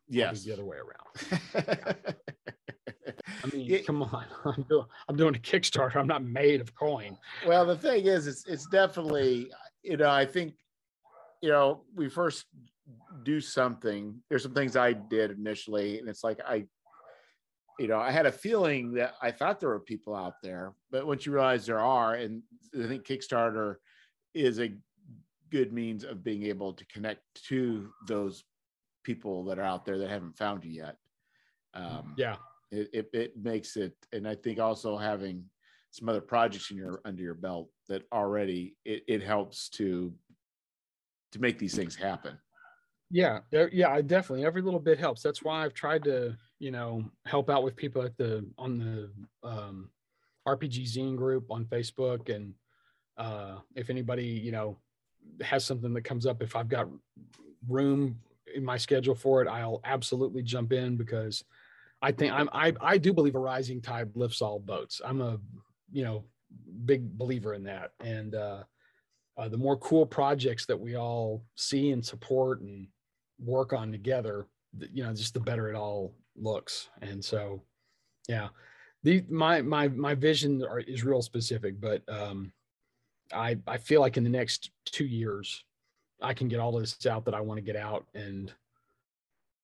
Yes. the other way around. I mean, it, come on. I'm doing, I'm doing a Kickstarter. I'm not made of coin. Well, the thing is, it's it's definitely, you know, I think, you know, we first do something. There's some things I did initially, and it's like I, you know, I had a feeling that I thought there were people out there, but once you realize there are, and I think Kickstarter is a good means of being able to connect to those people that are out there that haven't found you yet. Um, yeah, it, it, it makes it, and I think also having some other projects in your under your belt that already it, it helps to to make these things happen. Yeah, yeah, I definitely every little bit helps. That's why I've tried to, you know, help out with people at the on the um, RPG Zine group on Facebook, and uh, if anybody, you know, has something that comes up, if I've got room in my schedule for it, I'll absolutely jump in because I think I'm I I do believe a rising tide lifts all boats. I'm a you know big believer in that, and uh, uh, the more cool projects that we all see and support and work on together, you know, just the better it all looks. And so, yeah, the my my my vision are, is real specific, but um, I I feel like in the next two years I can get all this out that I want to get out and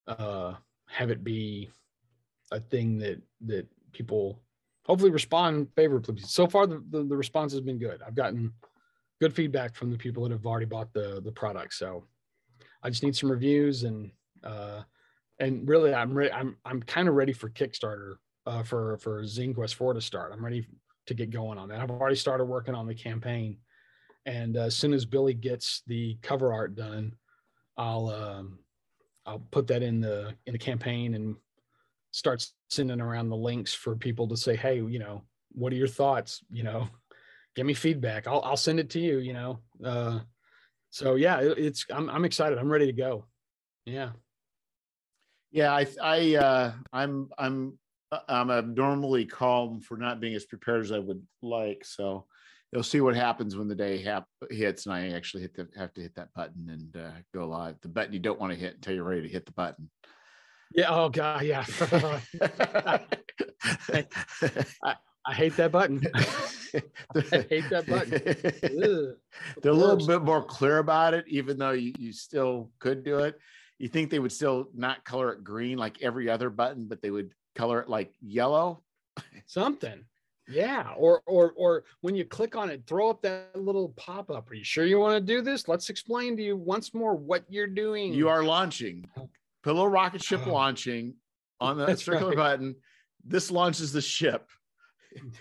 uh, have it be a thing that that people hopefully respond favorably. So far, the, the, the response has been good. I've gotten good feedback from the people that have already bought the the product. So I just need some reviews and uh, and really I'm ready. I'm I'm kind of ready for Kickstarter uh, for for Zine Quest 4 to start. I'm ready to get going on that. I've already started working on the campaign and uh, as soon as Billy gets the cover art done, I'll um, I'll put that in the in the campaign and start sending around the links for people to say, hey, you know, what are your thoughts? You know, give me feedback. I'll I'll send it to you. You know, uh, so yeah, it, it's I'm I'm excited. I'm ready to go. Yeah. Yeah, I I uh, I'm I'm I'm abnormally calm for not being as prepared as I would like. So you'll see what happens when the day hap- hits and I actually hit the have to hit that button and uh, go live. The button you don't want to hit until you're ready to hit the button. Yeah. Oh God. Yeah. I, I, hate that button. I hate that button. They're a little bit more clear about it, even though you, you still could do it. You think they would still not color it green like every other button, but they would color it like yellow. Something. Yeah, or or or when you click on it, throw up that little pop up. Are you sure you want to do this? Let's explain to you once more what you're doing. You are launching. Oh, Put a little rocket ship oh. launching on the circular right. button. This launches the ship.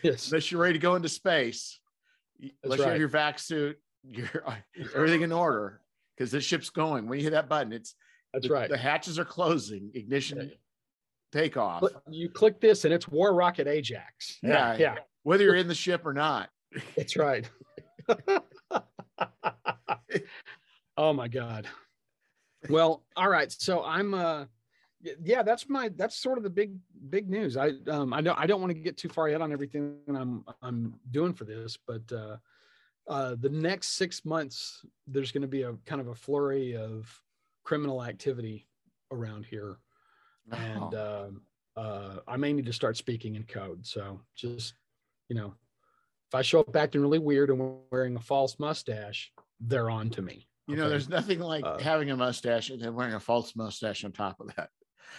Yes. Unless you're ready to go into space. That's Unless right. you have your vac suit, your uh, everything in order. Because this ship's going. When you hit that button, it's that's the, right. The hatches are closing. Ignition takeoff. You click this and it's War Rocket Ajax. Yeah, yeah. Whether you're in the ship or not. That's right. oh my God. Well, all right. So I'm uh yeah, that's my that's sort of the big big news. I um I don't I don't want to get too far ahead on everything I'm I'm doing for this, but uh uh the next six months there's going to be a kind of a flurry of criminal activity around here and uh, uh, I may need to start speaking in code. So just you know, if I show up acting really weird and wearing a false mustache, they're on to me. You know, there's nothing like uh, having a mustache and then wearing a false mustache on top of that.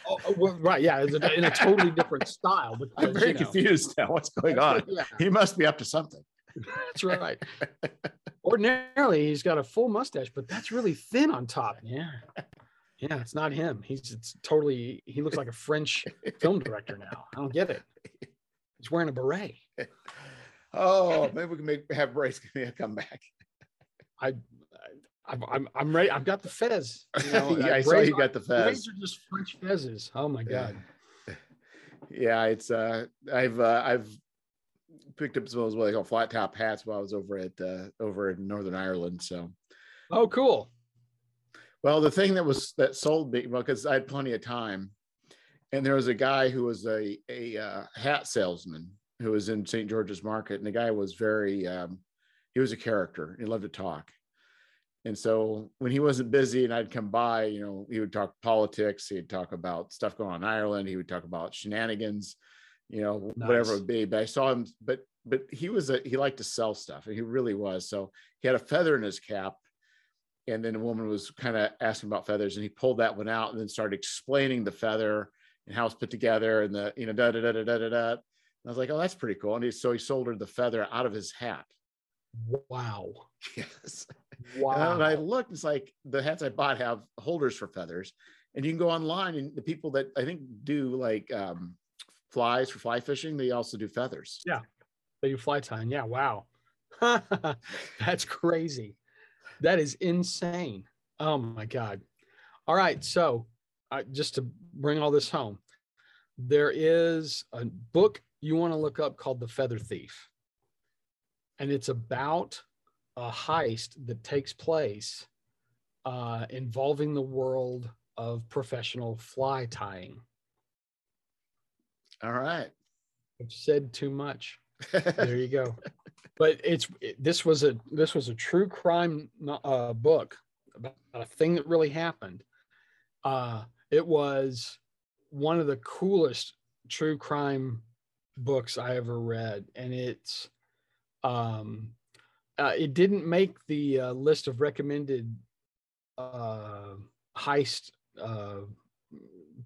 Oh, oh well, right, yeah, a, in a totally different style. Because, I'm very you know, confused now. What's going on? Yeah. He must be up to something. That's right. Ordinarily, he's got a full mustache, but that's really thin on top. Yeah. Yeah, it's not him. He's it's totally he looks like a French film director now. I don't get it. He's wearing a beret. Oh, maybe we can make have Bryce come back. I, I I'm I'm ready. I've got the fez. You know, yeah, I saw you got the fez. These are just French fezzes. Oh my god. Yeah, it's uh I've uh, I've picked up some of those what they call flat top hats while I was over at uh, over in Northern Ireland. So, oh, cool. Well, the thing that was that sold me well because I had plenty of time, and there was a guy who was a a uh, hat salesman who was in St. George's Market, and the guy was very um, he was a character. He loved to talk. And so when he wasn't busy and I'd come by, you know, he would talk politics, he'd talk about stuff going on in Ireland, he would talk about shenanigans, you know, nice. whatever it would be. But I saw him, but but he was a he liked to sell stuff and he really was. So he had a feather in his cap. And then a woman was kind of asking about feathers, and he pulled that one out and then started explaining the feather and how it's put together and the, you know, da da da da da da. da. I was like, oh, that's pretty cool. And he, so he sold her the feather out of his hat. Wow. Yes. Wow. And I looked, it's like the hats I bought have holders for feathers. And you can go online and the people that I think do like um, flies for fly fishing, they also do feathers. Yeah. They do fly tying. Yeah. Wow. That's crazy. That is insane. Oh my God. All right. So uh, just to bring all this home, there is a book you want to look up called The Feather Thief. And it's about a heist that takes place uh, involving the world of professional fly tying. All right. I've said too much. there you go. But it's it, this was a this was a true crime uh, book about a thing that really happened. Uh, it was one of the coolest true crime books I ever read, and it's um, uh, it didn't make the uh, list of recommended uh, heist uh,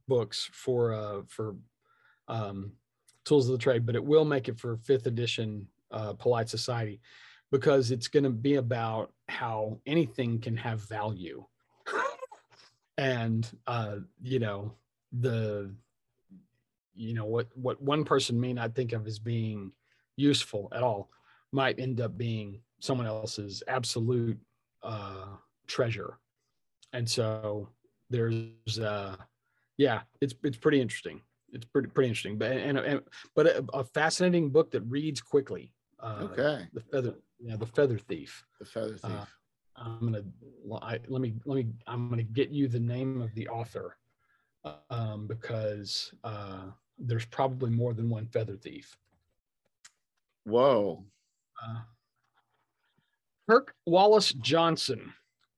books for uh, for um, tools of the trade, but it will make it for fifth edition uh, polite society because it's going to be about how anything can have value. And you know the you know what what one person may not think of as being useful at all might end up being someone else's absolute uh, treasure. And so there's uh yeah it's it's pretty interesting. It's pretty pretty interesting. But and, and but a, a fascinating book that reads quickly uh, okay. The feather yeah the feather thief. The feather thief. Uh, i'm gonna I, let me let me i'm gonna get you the name of the author um, because uh, there's probably more than one feather thief. Whoa. Uh, Kirk Wallace Johnson,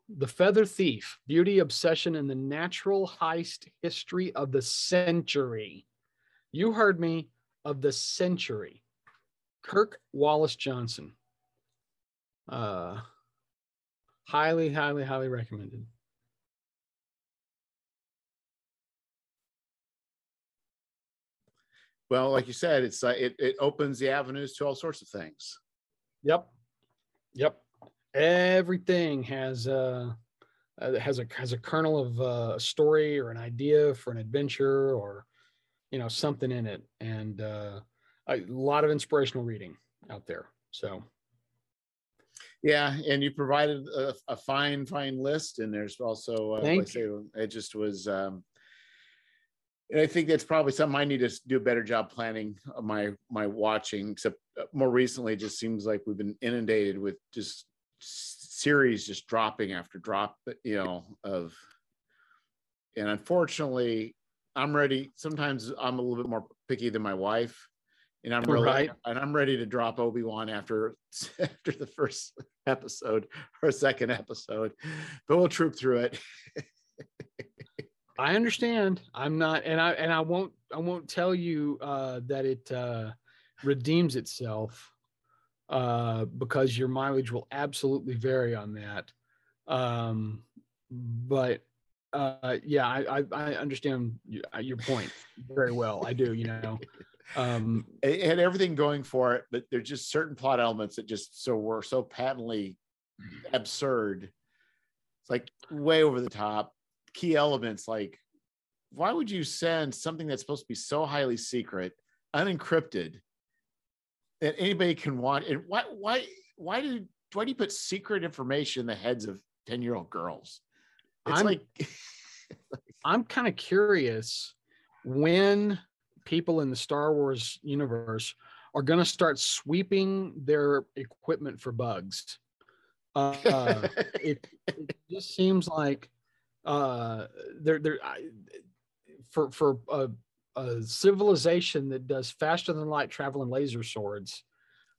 The Feather Thief Beauty, Obsession, and the Natural Heist History of the Century. You heard me of the century. Kirk Wallace Johnson. Uh, highly, highly, highly recommended. Well, like you said, it's uh, it it opens the avenues to all sorts of things. Yep, yep. Everything has uh, uh has a has a kernel of uh, a story or an idea for an adventure or you know something in it, and uh, a lot of inspirational reading out there. So. Yeah, and you provided a, a fine, fine list, and there's also, uh, Thank you. Say, it just was um, and I think that's probably something I need to do a better job planning my my watching. Except uh, more recently, it just seems like we've been inundated with just series just dropping after drop. You know of, and unfortunately, I'm ready. Sometimes I'm a little bit more picky than my wife, and I'm really right. and I'm ready to drop Obi Wan after after the first episode or second episode, but we'll troop through it. I understand. I'm not, and I and I won't I won't tell you uh, that it uh, redeems itself uh, because your mileage will absolutely vary on that. Um, but uh, yeah, I, I, I understand uh, your point very well. I do. You know, um, it had everything going for it, but there's just certain plot elements that just so were so patently absurd. It's like way over the top key elements like why would you send something that's supposed to be so highly secret unencrypted that anybody can want and why why why do why do you put secret information in the heads of 10 year old girls it's I'm, like i'm kind of curious when people in the Star Wars universe are going to start sweeping their equipment for bugs. Uh, uh, it, it just seems like uh, they're they're I, for for a, a civilization that does faster than light travel and laser swords.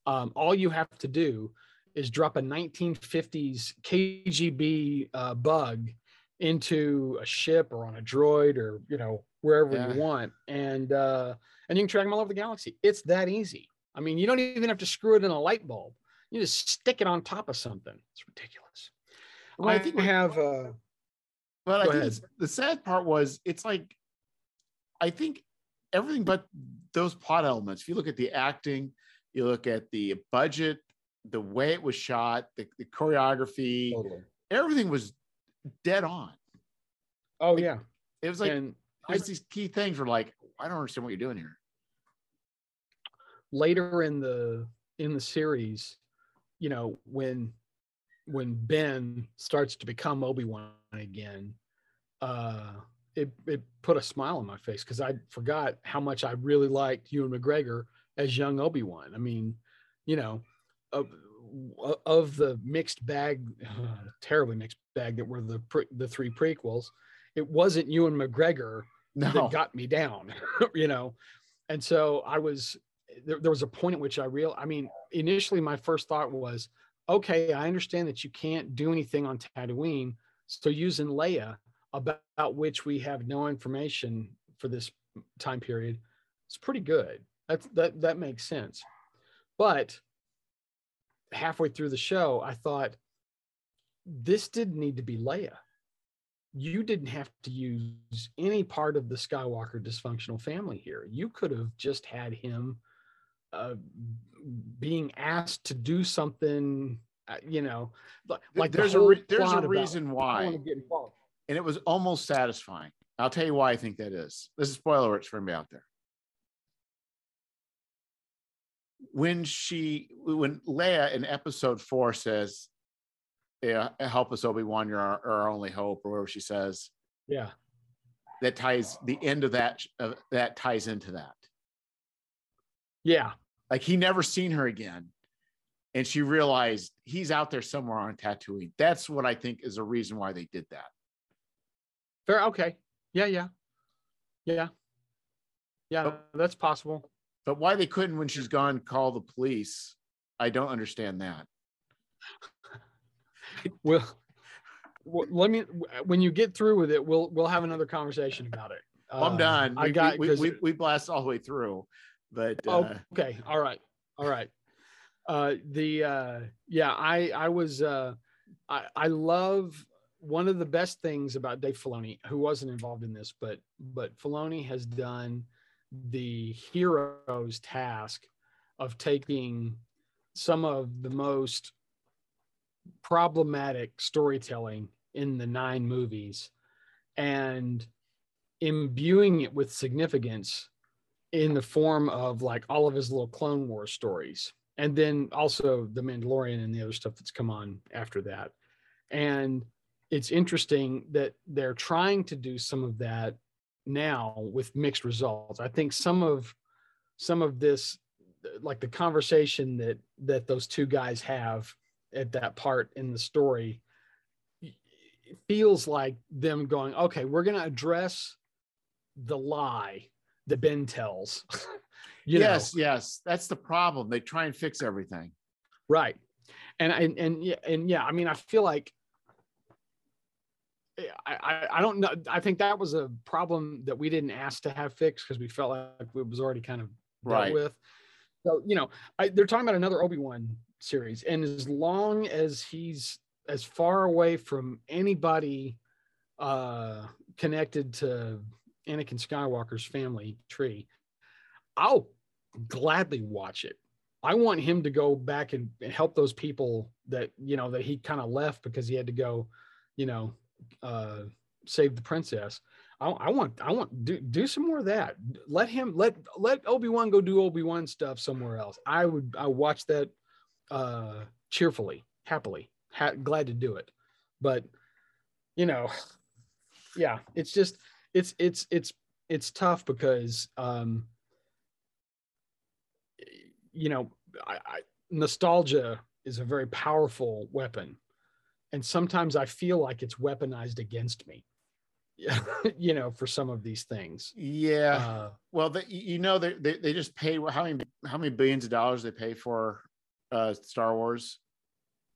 Um, all you have to do is drop a 1950s KGB uh, bug into a ship or on a droid or you know wherever yeah. you want. And uh and you can track them all over the galaxy. It's that easy. I mean you don't even have to screw it in a light bulb. You just stick it on top of something. It's ridiculous. Well, i, think we have uh well i think the sad part was it's like i think everything but those plot elements if you look at the acting you look at the budget the way it was shot the, the choreography totally. everything was dead on. Oh like, yeah, it was like and just these key things were like, I don't understand what you're doing here. Later in the in the series, you know, when when Ben starts to become Obi Wan again, uh, it it put a smile on my face because I forgot how much I really liked Ewan McGregor as young Obi Wan. I mean, you know, uh, of the mixed bag, uh, terribly mixed bag that were the pre- the three prequels, it wasn't Ewan McGregor no. that got me down, you know. And so I was there, there was a point at which I real I mean, initially my first thought was, okay, I understand that you can't do anything on Tatooine, so using Leia about, about which we have no information for this time period, it's pretty good. That's that that makes sense. But halfway through the show, I thought, this didn't need to be Leia. You didn't have to use any part of the Skywalker dysfunctional family here. You could have just had him uh, being asked to do something, uh, you know, like there's the a re- there's a reason why, and it was almost satisfying. I'll tell you why I think that is. This is spoiler words for me out there. when she when Leia in episode four says, "Yeah, help us, Obi Wan, you're our, our, only hope," or whatever she says. Yeah, that ties the end of that. Uh, that ties into that. Yeah, like he never seen her again, and she realized he's out there somewhere on Tatooine. That's what I think is a reason why they did that. Fair. Okay. Yeah. Yeah. Yeah. Yeah. That's possible. But why they couldn't, when she's gone, call the police, I don't understand that. well, well, let me. When you get through with it, we'll we'll have another conversation about it. Uh, I'm done. I we, got we, we, we, blast all the way through, but uh, oh, okay, all right, all right. Uh, the uh, yeah, I I was uh, I I love one of the best things about Dave Filoni, who wasn't involved in this, but but Filoni has done the hero's task of taking some of the most problematic storytelling in the nine movies and imbuing it with significance in the form of like all of his little clone war stories. And then also the mandalorian and the other stuff that's come on after that. And it's interesting that they're trying to do some of that now with mixed results. I think some of some of this like the conversation that that those two guys have at that part in the story feels like them going, okay, we're going to address the lie that Ben tells. yes, know. yes, that's the problem. They try and fix everything. Right. And and and and yeah, I mean, I feel like I, I don't know. I think that was a problem that we didn't ask to have fixed because we felt like it was already kind of dealt right. with. So you know, I, they're talking about another Obi Wan series, and as long as he's as far away from anybody uh, connected to Anakin Skywalker's family tree, I'll gladly watch it. I want him to go back and, and help those people that you know that he kind of left because he had to go, you know, uh, save the princess. I, I, want I want do do some more of that. Let him let let Obi Wan go do Obi Wan stuff somewhere else. I would I watch that uh, cheerfully, happily, ha- glad to do it. But you know, yeah, it's just it's it's it's it's tough because um, you know, I, I, nostalgia is a very powerful weapon, and sometimes I feel like it's weaponized against me. you know, for some of these things. Yeah. Uh, well, the, you know, they, they they just pay how many how many billions of dollars they pay for uh Star Wars.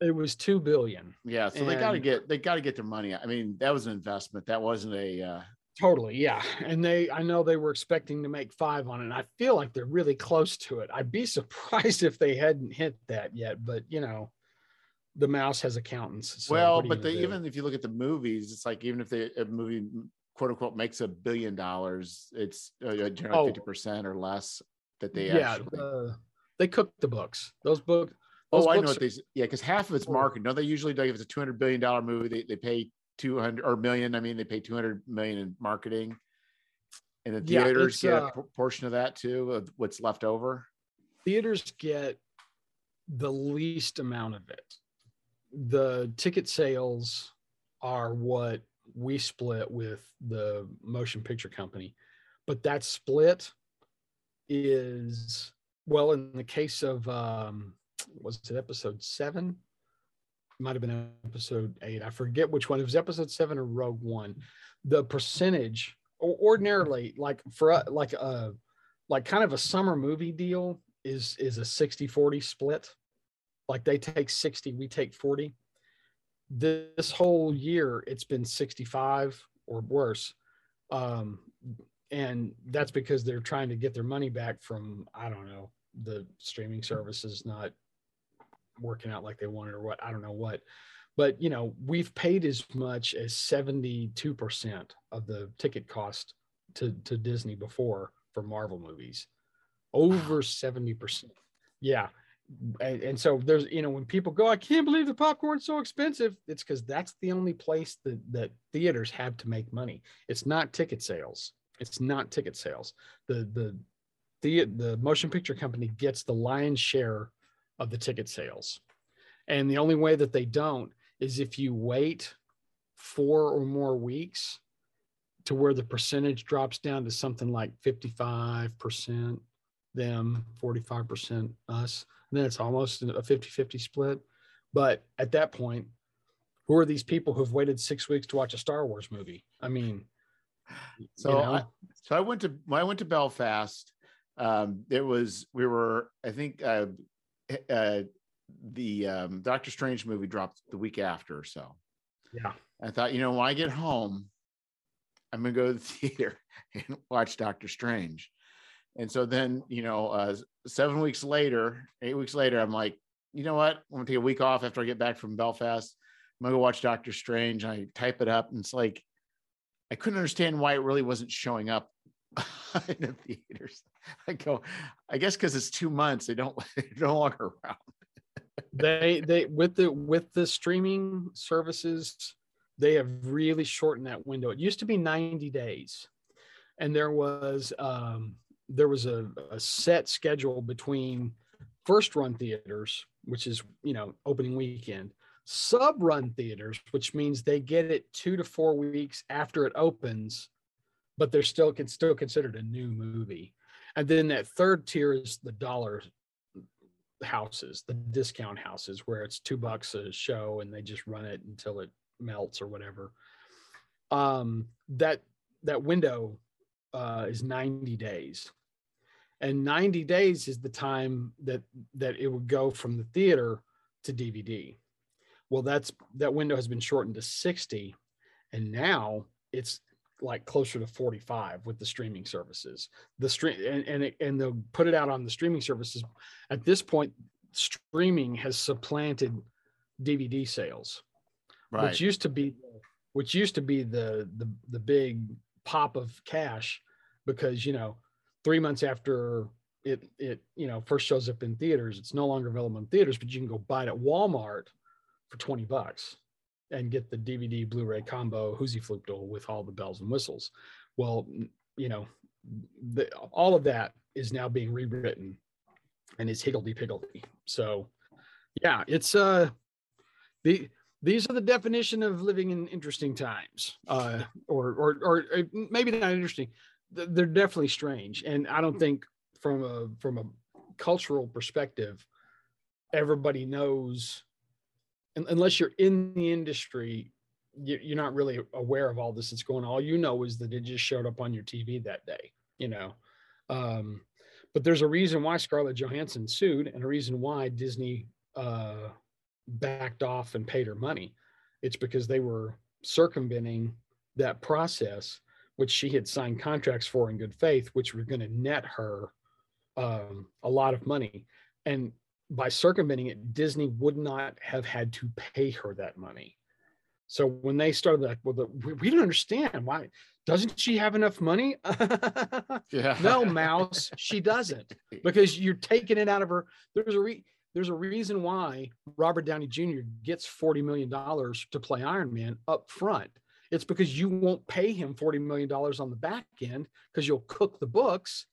It was two billion. Yeah, so and, they got to get they got to get their money. I mean, that was an investment. That wasn't a uh, Totally, yeah. And they, I know they were expecting to make five on it. And I feel like they're really close to it. I'd be surprised if they hadn't hit that yet. But you know, the mouse has accountants. So well, but they, even if you look at the movies, it's like even if they, a movie quote unquote makes a billion dollars, it's uh, generally fifty percent or less that they yeah actually... uh, they cook the books. Those books. oh, I know what they. Yeah, because half of it's marketing. No, they usually like if it's a two hundred billion dollar movie, they, they pay 200 or million. I mean, they pay 200 million in marketing and the theaters yeah, get uh, a portion of that too, of what's left over. Theaters get the least amount of it. The ticket sales are what we split with the motion picture company, but that split is well in the case of um was it episode seven might have been episode eight. I forget which one. It was episode seven or Rogue One. The percentage, ordinarily, like for like a like kind of a summer movie deal is is a 60 40 split. Like they take 60, we take 40. This whole year, it's been 65 or worse. Um, and that's because they're trying to get their money back from, I don't know, the streaming services not working out like they wanted or what I don't know what. But you know, we've paid as much as 72% of the ticket cost to, to Disney before for Marvel movies. Over 70%. Yeah. And, and, so there's you know when people go i can't believe the popcorn's so expensive it's because that's the only place that that theaters have to make money. It's not ticket sales. It's not ticket sales. The the the the motion picture company gets the lion's share of the ticket sales. And the only way that they don't is if you wait four or more weeks to where the percentage drops down to something like 55% them, 45% us. And then it's almost a 50 50 split. But at that point, who are these people who've waited six weeks to watch a Star Wars movie? I mean, so you know? I, so I went to I went to Belfast. Um, it was we were I think uh, uh, the um, Doctor Strange movie dropped the week after or so. Yeah. I thought, you know, when I get home, I'm gonna go to the theater and watch Doctor Strange. And so then, you know, uh, seven weeks later, eight weeks later, I'm like, you know what? I'm gonna take a week off after I get back from Belfast. I'm gonna go watch Doctor Strange. I type it up, and it's like I couldn't understand why it really wasn't showing up in the theaters. I go, I guess because it's two months, they don't they're no longer around. they they with the with the streaming services, they have really shortened that window. It used to be 90 days, and there was um, there was a, a set schedule between first run theaters, which is you know opening weekend, sub run theaters, which means they get it two to four weeks after it opens but they're still can still considered a new movie. And then that third tier is the dollar houses, the discount houses, where it's two bucks a show and they just run it until it melts or whatever. Um, that that window uh, is 90 days, and 90 days is the time that that it would go from the theater to DVD. Well, that's that window has been shortened to 60, and now it's like closer to 45 with the streaming services the stream and and, it, and they'll put it out on the streaming services at this point streaming has supplanted dvd sales right. which used to be which used to be the the the big pop of cash because you know three months after it it you know first shows up in theaters it's no longer available in theaters but you can go buy it at walmart for 20 bucks and get the DVD Blu-ray combo Hoosey with all the bells and whistles. Well, you know, the, all of that is now being rewritten and is higgledy piggledy. So, yeah, it's uh, the these are the definition of living in interesting times, uh, or, or or uh, maybe not interesting. They're definitely strange, and I don't think from a from a cultural perspective, everybody knows, unless you're in the industry, you're not really aware of all this that's going on. All you know is that it just showed up on your TV that day, you know. Um, but there's a reason why Scarlett Johansson sued and a reason why Disney uh, backed off and paid her money. It's because they were circumventing that process, which she had signed contracts for in good faith, which were going to net her um, a lot of money. And by circumventing it, Disney would not have had to pay her that money. So when they started like, well, the, we, we don't understand why doesn't she have enough money? yeah. No, mouse, she doesn't because you're taking it out of her. There's a re, there's a reason why Robert Downey Jr. gets $40 million to play Iron Man up front. It's because you won't pay him $40 million on the back end because you'll cook the books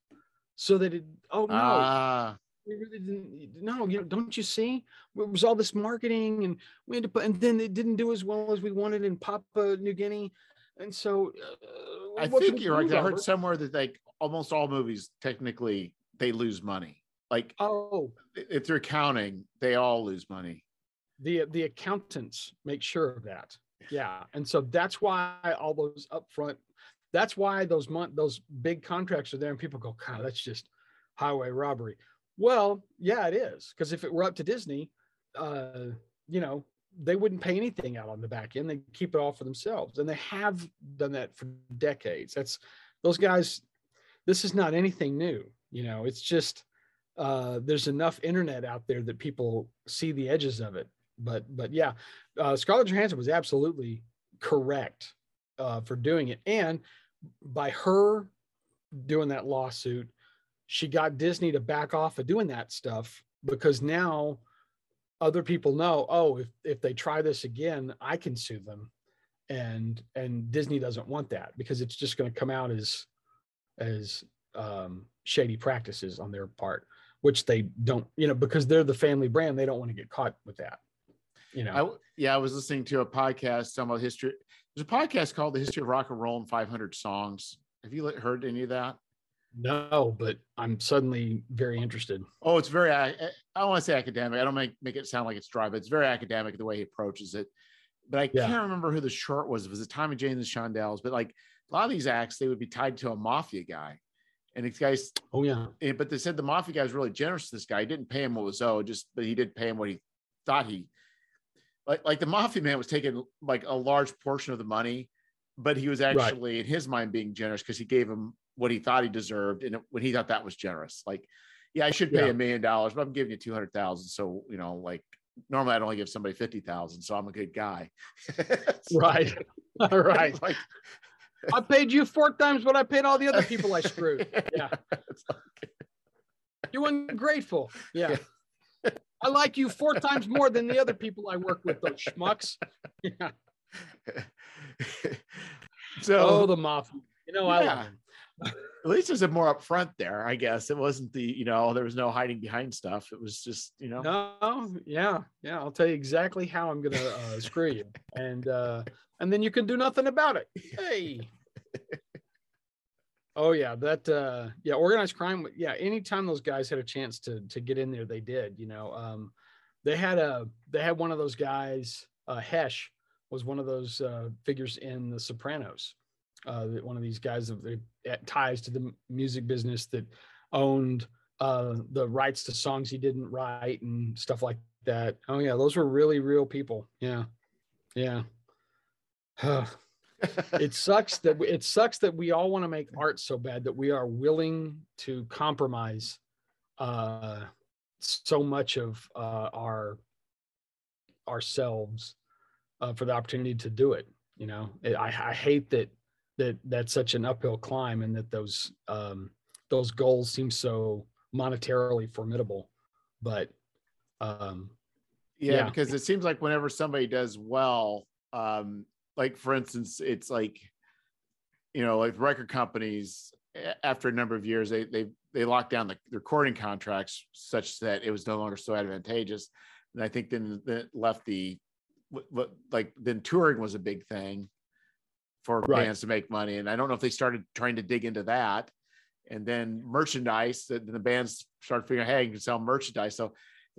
so that it, oh no, ah. we really didn't, no, you know, don't you see? It was all this marketing and we had to put, and then it didn't do as well as we wanted in Papua New Guinea. And so uh, I think you're right. I heard somewhere that like almost all movies technically they lose money. Like oh, if they're accounting, they all lose money. The the accountants make sure of that. Yeah, and so that's why all those upfront. That's why those month those big contracts are there, and people go, "God, that's just highway robbery." Well, yeah, it is because if it were up to Disney, uh, you know, they wouldn't pay anything out on the back end. They keep it all for themselves, and they have done that for decades. That's those guys. This is not anything new. You know, it's just uh, there's enough internet out there that people see the edges of it. But but yeah, uh, Scarlett Johansson was absolutely correct uh, for doing it, and by her doing that lawsuit, she got Disney to back off of doing that stuff because now other people know oh if if they try this again i can sue them. And and disney doesn't want that because it's just going to come out as as um, shady practices on their part which they don't you know because they're the family brand they don't want to get caught with that you know I, yeah i was listening to a podcast talking about history there's a podcast called the history of rock and roll and 500 songs have you heard any of that no, but I'm suddenly very interested. Oh, it's very, I, I don't want to say academic. I don't make, make it sound like it's dry, but it's very academic the way he approaches it. But I yeah. can't remember who the short was. It was the Tommy James and the Shondells. But like a lot of these acts, they would be tied to a mafia guy. And these guys, oh yeah. Eh, but they said the mafia guy was really generous to this guy. He didn't pay him what was owed, just but he did pay him what he thought he like. Like the mafia man was taking like a large portion of the money, but he was actually right. in his mind being generous because he gave him what he thought he deserved and when he thought that was generous. Like yeah i should pay a million dollars but i'm giving you 200000 so you know like normally i'd only give somebody 50000 so i'm a good guy. Right. right. like i paid you four times what i paid all the other people i screwed. Yeah. You're ungrateful. Yeah i like you four times more than the other people i work with those schmucks yeah so oh the mafia you know yeah. i at least there's a more upfront there, I guess. It wasn't the, you know, there was no hiding behind stuff. It was just, you know. No, yeah, yeah. I'll tell you exactly how I'm gonna uh, screw you, and uh, and then you can do nothing about it. Hey. Oh yeah, that uh, yeah, organized crime. Yeah, anytime those guys had a chance to to get in there, they did. You know, um, they had a they had one of those guys. Uh, Hesh was one of those uh, figures in The Sopranos uh, one of these guys of ties to the music business that owned uh, the rights to songs he didn't write and stuff like that. Oh yeah, those were really real people. Yeah, yeah. it sucks that we, it sucks that we all want to make art so bad that we are willing to compromise uh, so much of uh, our ourselves uh, for the opportunity to do it. You know, it, I, I hate that that that's such an uphill climb and that those um, those goals seem so monetarily formidable but um, yeah, yeah, because it seems like whenever somebody does well um, like for instance it's like you know like record companies after a number of years they they they locked down the, recording contracts such that it was no longer so advantageous and i think then that left the like then touring was a big thing for right. bands to make money. And I don't know if they started trying to dig into that. And then merchandise, the, the bands start figuring, hey, you can sell merchandise. So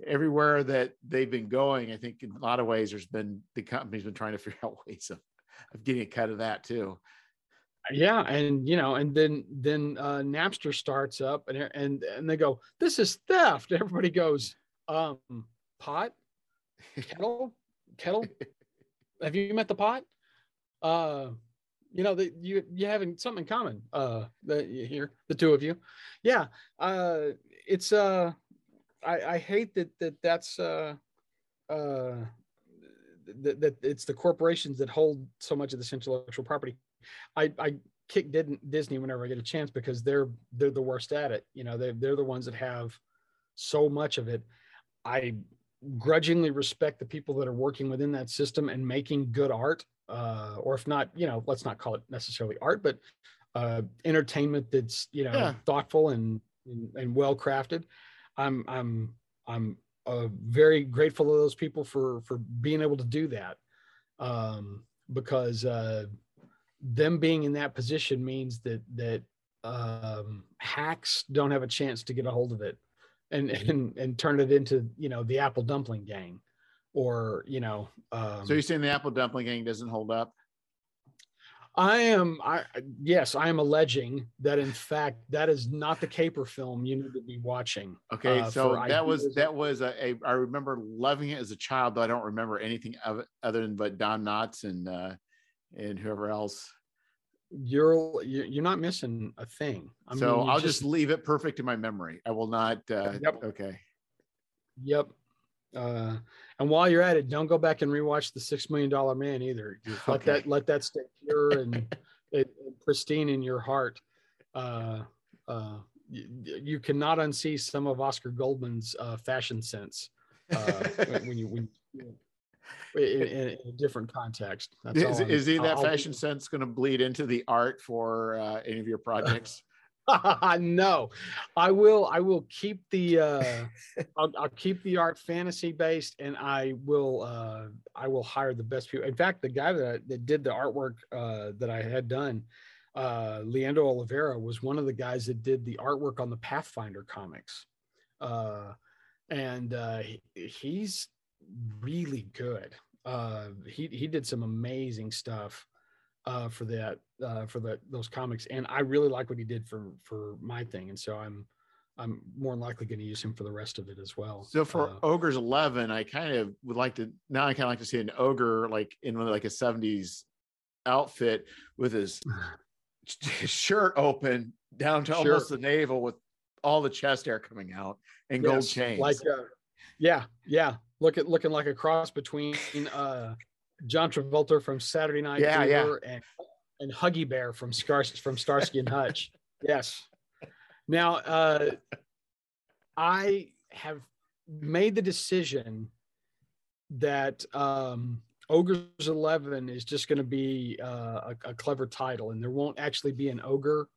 everywhere that they've been going, I think in a lot of ways, there's been the company's been trying to figure out ways of, of getting a cut of that too. Yeah, and you know, and then then uh, Napster starts up, and and and they go, "This is theft." Everybody goes, um, "Pot, kettle, kettle." Have you met the pot? Uh, you know that you you having something in common. Uh, that here, the two of you. Yeah. Uh, it's uh, I I hate that that that's uh, uh, that, that it's the corporations that hold so much of this intellectual property I, I kick Disney whenever I get a chance because they're they're the worst at it. You know, they they're the ones that have so much of it. I grudgingly respect the people that are working within that system and making good art, uh, or if not, you know, let's not call it necessarily art, but uh, entertainment that's you know yeah. thoughtful and and, and well crafted. I'm I'm I'm uh, very grateful to those people for for being able to do that um, because uh, them being in that position means that that um, hacks don't have a chance to get a hold of it and mm-hmm. and and turn it into you know the apple dumpling gang or you know um, so you're saying the apple dumpling gang doesn't hold up i am i yes i am alleging that in fact that is not the caper film you need to be watching okay uh, so that was that was a, a i remember loving it as a child though i don't remember anything of it other than but don knotts and uh and whoever else you're you're not missing a thing. I so mean, I'll just, just, leave it perfect in my memory. I will not. Uh, yep. Okay. Yep. Uh, and while you're at it, don't go back and rewatch the Six Million Dollar Man either. Just let okay. that let that stay pure and, it, pristine in your heart. Uh, uh, you, you, cannot unsee some of Oscar Goldman's uh, fashion sense uh, when you when you in, in, a different context. Is, is, he that fashion sense going to bleed into the art for uh, any of your projects? no, I will. I will keep the. Uh, I'll, I'll, keep the art fantasy based, and I will. Uh, I will hire the best people. In fact, the guy that, that did the artwork uh, that I had done, uh, Leandro Oliveira, was one of the guys that did the artwork on the Pathfinder comics, uh, and uh, he, he's really good. Uh, he he did some amazing stuff uh, for that uh, for the those comics, and I really like what he did for for my thing, and so I'm I'm more likely going to use him for the rest of it as well. So for uh, Ogre's Eleven, I kind of would like to now. I kind of like to see an ogre like in like a '70s outfit with his, his shirt open down to sure. almost the navel with all the chest hair coming out and yes, gold chains. Like, uh, yeah, yeah, look at looking like a cross between uh, John Travolta from Saturday Night yeah, Fever yeah. and and Huggy Bear from Scar from Starsky and Hutch. Yes. Now, uh, I have made the decision that um, Ogre's Eleven is just going to be uh, a, a, clever title, and there won't actually be an ogre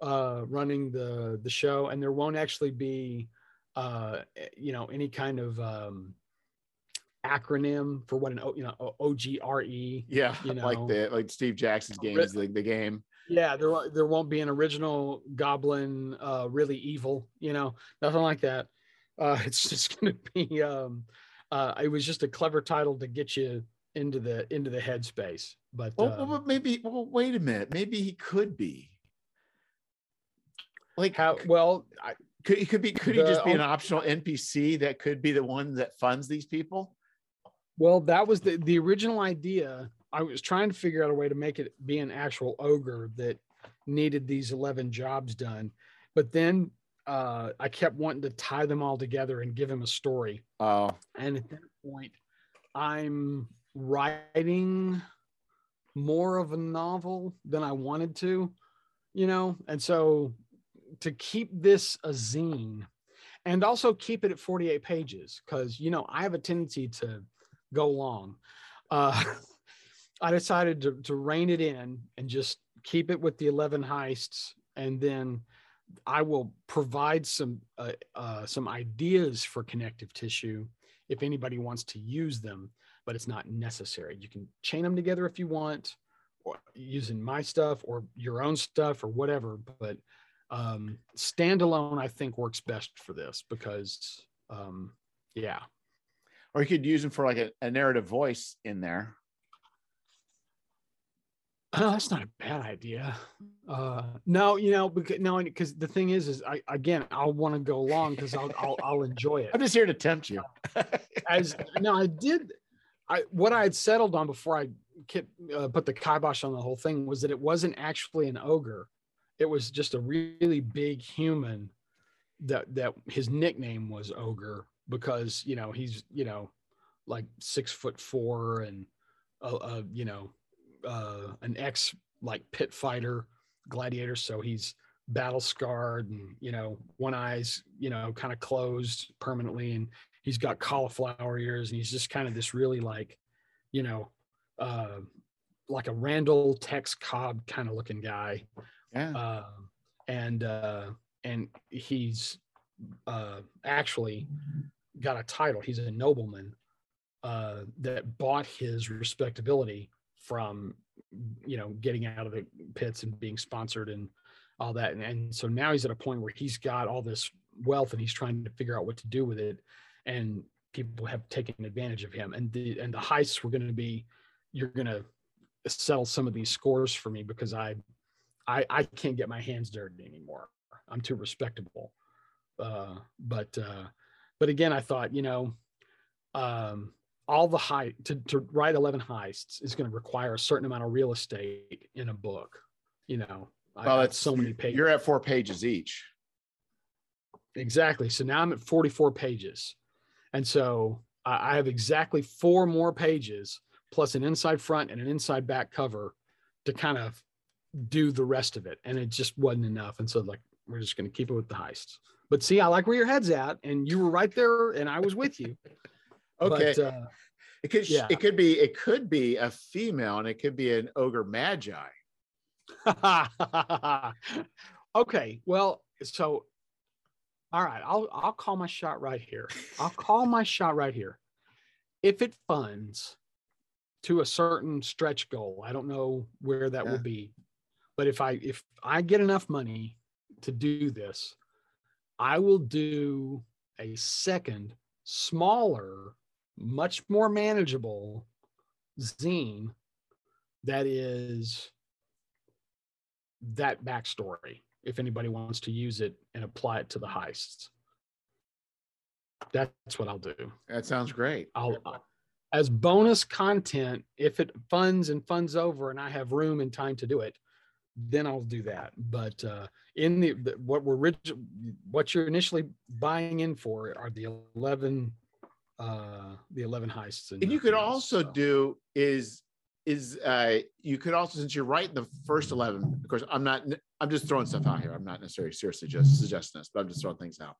uh, running the the show, and there won't actually be uh, you know any kind of um, acronym for what an you know OGRE. Yeah, you know, like the like Steve Jackson's game is like the game. Yeah, there there won't be an original Goblin, uh, really evil. You know, nothing like that. Uh, it's just going to be. Um, uh, it was just a clever title to get you into the into the headspace. But well, um, well maybe. Well, wait a minute. Maybe he could be. Like how? Well, I, could he could be? Could he just be an optional NPC that could be the one that funds these people? Well, that was the the original idea. I was trying to figure out a way to make it be an actual ogre that needed these 11 jobs done. But then uh, I kept wanting to tie them all together and give him a story. Oh. And at that point, I'm writing more of a novel than I wanted to, you know? And so to keep this a zine and also keep it at 48 pages, because, you know, I have a tendency to go long. Uh, I decided to, to rein it in and just keep it with the 11 heists. And then I will provide some, uh, uh, some ideas for connective tissue if anybody wants to use them, but it's not necessary. You can chain them together if you want, or using my stuff or your own stuff or whatever. But um, standalone, I think works best for this because, um, yeah. Or you could use them for like a, a narrative voice in there. Oh, that's not a bad idea. Uh, no, you know, because no, because the thing is, is I again, I'll want to go along because I'll, I'll I'll enjoy it. I'm just here to tempt you. As no, I did. I what I had settled on before I kept, uh, put the kibosh on the whole thing was that it wasn't actually an ogre. It was just a really big human that that his nickname was ogre because you know he's you know like six foot four and uh, uh you know uh, an ex like pit fighter gladiator. So he's battle scarred and you know one eye's you know kind of closed permanently. And he's got cauliflower ears. And he's just kind of this really like you know uh like a randall tex cobb kind of looking guy. Yeah. uh, and uh and he's uh actually got a title. He's a nobleman uh that bought his respectability from you know getting out of the pits and being sponsored and all that. And, and so now he's at a point where he's got all this wealth and he's trying to figure out what to do with it. And people have taken advantage of him. And the and the heists were going to be you're going to settle some of these scores for me because I, I i can't get my hands dirty anymore. I'm too respectable. Uh but uh but again i thought you know um all the high to, to write 11 heists is going to require a certain amount of real estate in a book you know? Well, it's so many pages You're at four pages each. exactly. So now i'm at 44 pages. And so I, I have exactly four more pages plus an inside front and an inside back cover to kind of do the rest of it. And it just wasn't enough. And so like we're just going to keep it with the heists but see i like where your head's at and you were right there and i was with you Okay. but, uh, it could yeah. it could be it could be a female and it could be an ogre magi. okay well so all right i'll i'll call my shot right here i'll call my shot right here if it funds to a certain stretch goal i don't know where that Yeah. will be but if i if i get enough money to do this i will do a second smaller much more manageable zine that is that backstory if anybody wants to use it and apply it to the heists. That's what I'll do. That sounds great. I'll as bonus content if it funds and funds over and I have room and time to do it, then I'll do that. But uh, in the, the what we're orig- what you're initially buying in for are the eleven uh the 11 heists And you could also do is is uh you could also since you're writing the first 11 of course i'm not i'm just throwing stuff out here. I'm not necessarily seriously just suggesting this but i'm just throwing things out.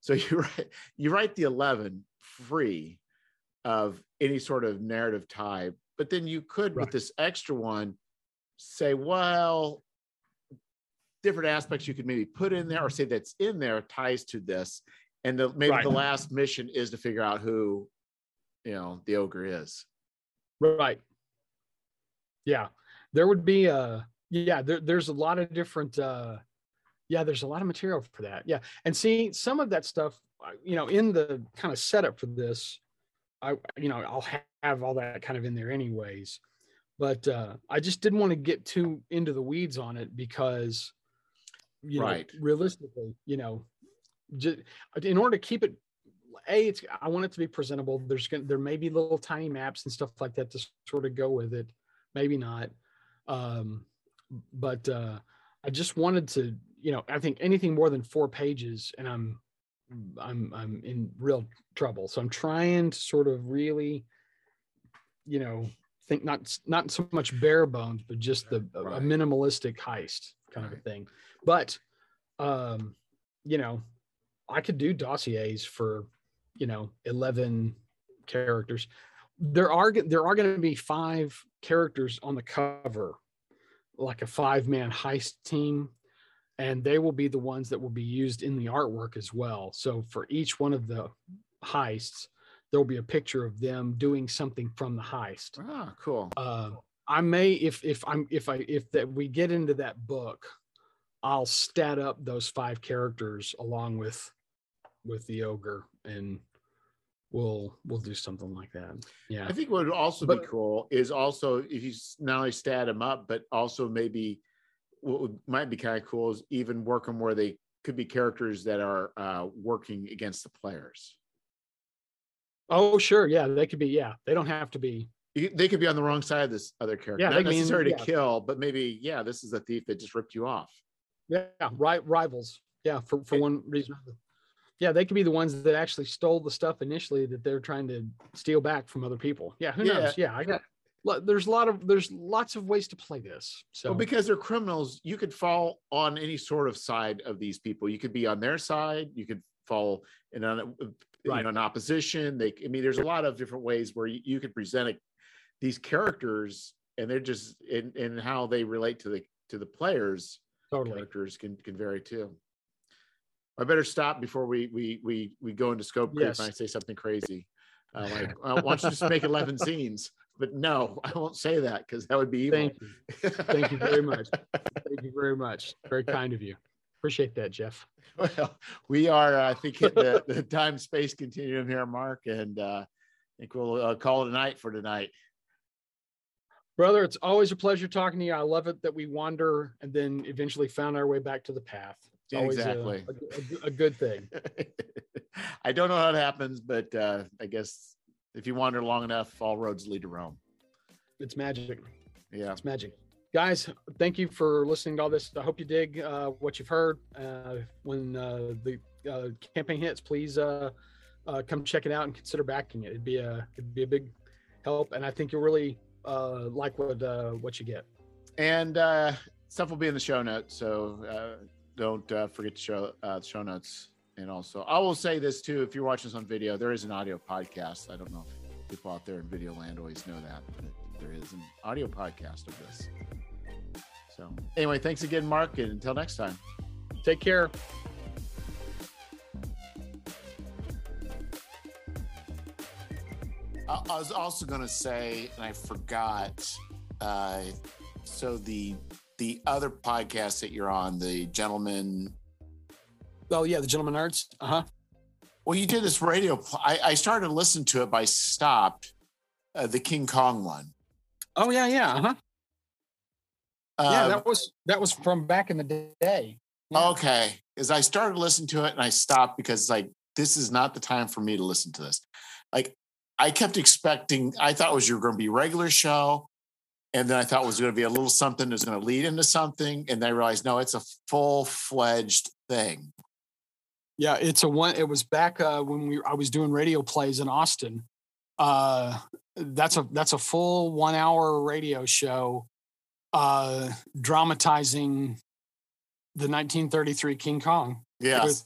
So you write you write the 11 free of any sort of narrative tie but then you could with this extra one say well different aspects you could maybe put in there or say that's in there ties to this and the, maybe Right. the last mission is to figure out who you know the ogre is Right. Yeah. There would be a yeah, there, there's a lot of different uh yeah, there's a lot of material for that. Yeah. And see some of that stuff, uh, you know, in the kind of setup for this, I you know, I'll ha- have all that kind of in there anyways. But uh I just didn't want to get too into the weeds on it because you know, realistically, you know, just in order to keep it a it's i want it to be presentable. There's gonna there may be little tiny maps and stuff like that to sort of go with it. Maybe not. Um but uh i just wanted to you know i think anything more than four pages and i'm i'm i'm in real trouble. So i'm trying to sort of really you know think not not so much bare bones but just the a- a minimalistic heist kind of a thing. But um you know i could do dossiers for you know 11 characters. There are there are going to be five characters on the cover like a five man heist team and they will be the ones that will be used in the artwork as well. So for each one of the heists there will be a picture of them doing something from the heist ah cool uh, I may if if I'm if I if that we get into that book, I'll stat up those five characters along with with the ogre and we'll we'll do something like that. Yeah. I think what would also But- be cool is also if you not only stat them up, but also maybe what would, might be kind of cool is even work them where they could be characters that are uh, working against the players. Oh, sure. Yeah, they could be. Yeah, they don't have to be. You- They could be on the wrong side of this other character, Yeah, not they mean- necessary yeah. to kill, but maybe yeah, this is a thief that just ripped you off. Yeah, right. Rivals. Yeah, for for Okay. one reason. Yeah, they could be the ones that actually stole the stuff initially that they're trying to steal back from other people. Yeah, who Yeah. knows? Yeah, I got. There's a lot of there's lots of ways to play this. So Well, because they're criminals, you could fall on any sort of side of these people. You could be on their side. You could fall in an, you Right. know, an opposition. They, I mean, there's a lot of different ways where you, you could present it, these characters, and they're just in, in how they relate to the to the players. totally. Characters can can vary too. I better stop before we we we we go into scope creep Yes. and I say something crazy. Uh, like, uh, why don't you just make 11 scenes? But no, I won't say that because that would be evil. Thank you. Thank you very much. Thank you very much. Very kind of you. Appreciate that, Jeff. Well, we are, uh, I think, hitting the, the time space continuum here, Mark, and uh, I think we'll uh, call it a night for tonight. Brother, it's always a pleasure talking to you. I love it that we wander and then eventually found our way back to the path. It's always a- Exactly. a, a, a good thing. I don't know how it happens, but uh, I guess if you wander long enough, all roads lead to Rome. It's magic. Yeah. It's magic. Guys, thank you for listening to all this. I hope you dig uh, what you've heard. Uh, when uh, the uh, campaign hits, please uh, uh, come check it out and consider backing it. It'd be a it'd be a big help, and I think you'll really like what what you get. And stuff will be in the show notes, so don't forget to show the show notes. And also, I will say this too: if you're watching this on video, there is an audio podcast. I don't know if people out there in video land always know that, but there is an audio podcast of this. So, anyway, thanks again, Mark, and until next time. Take care. I, I was also going to say, and I forgot. Uh, so the the other podcast that you're on, the gentleman. Oh yeah, the gentleman nerds. Uh huh. Well, you did this radio. pl- I, I started to listen to it, but I stopped. Uh, the King Kong one. Oh yeah, yeah. Uh huh. Uh, yeah, that was that was from back in the day. yeah. Okay, because I started listening to it and I stopped because like this is not the time for me to listen to this. Like I kept expecting, I thought it was you were going to be regular show, and then I thought it was going to be a little something that's going to lead into something, and then I realized no, it's a full fledged thing. Yeah, it's a one. It was back uh, when we I was doing radio plays in Austin. Uh, that's a that's a full one hour radio show, uh, dramatizing the 1933 King Kong Yes. with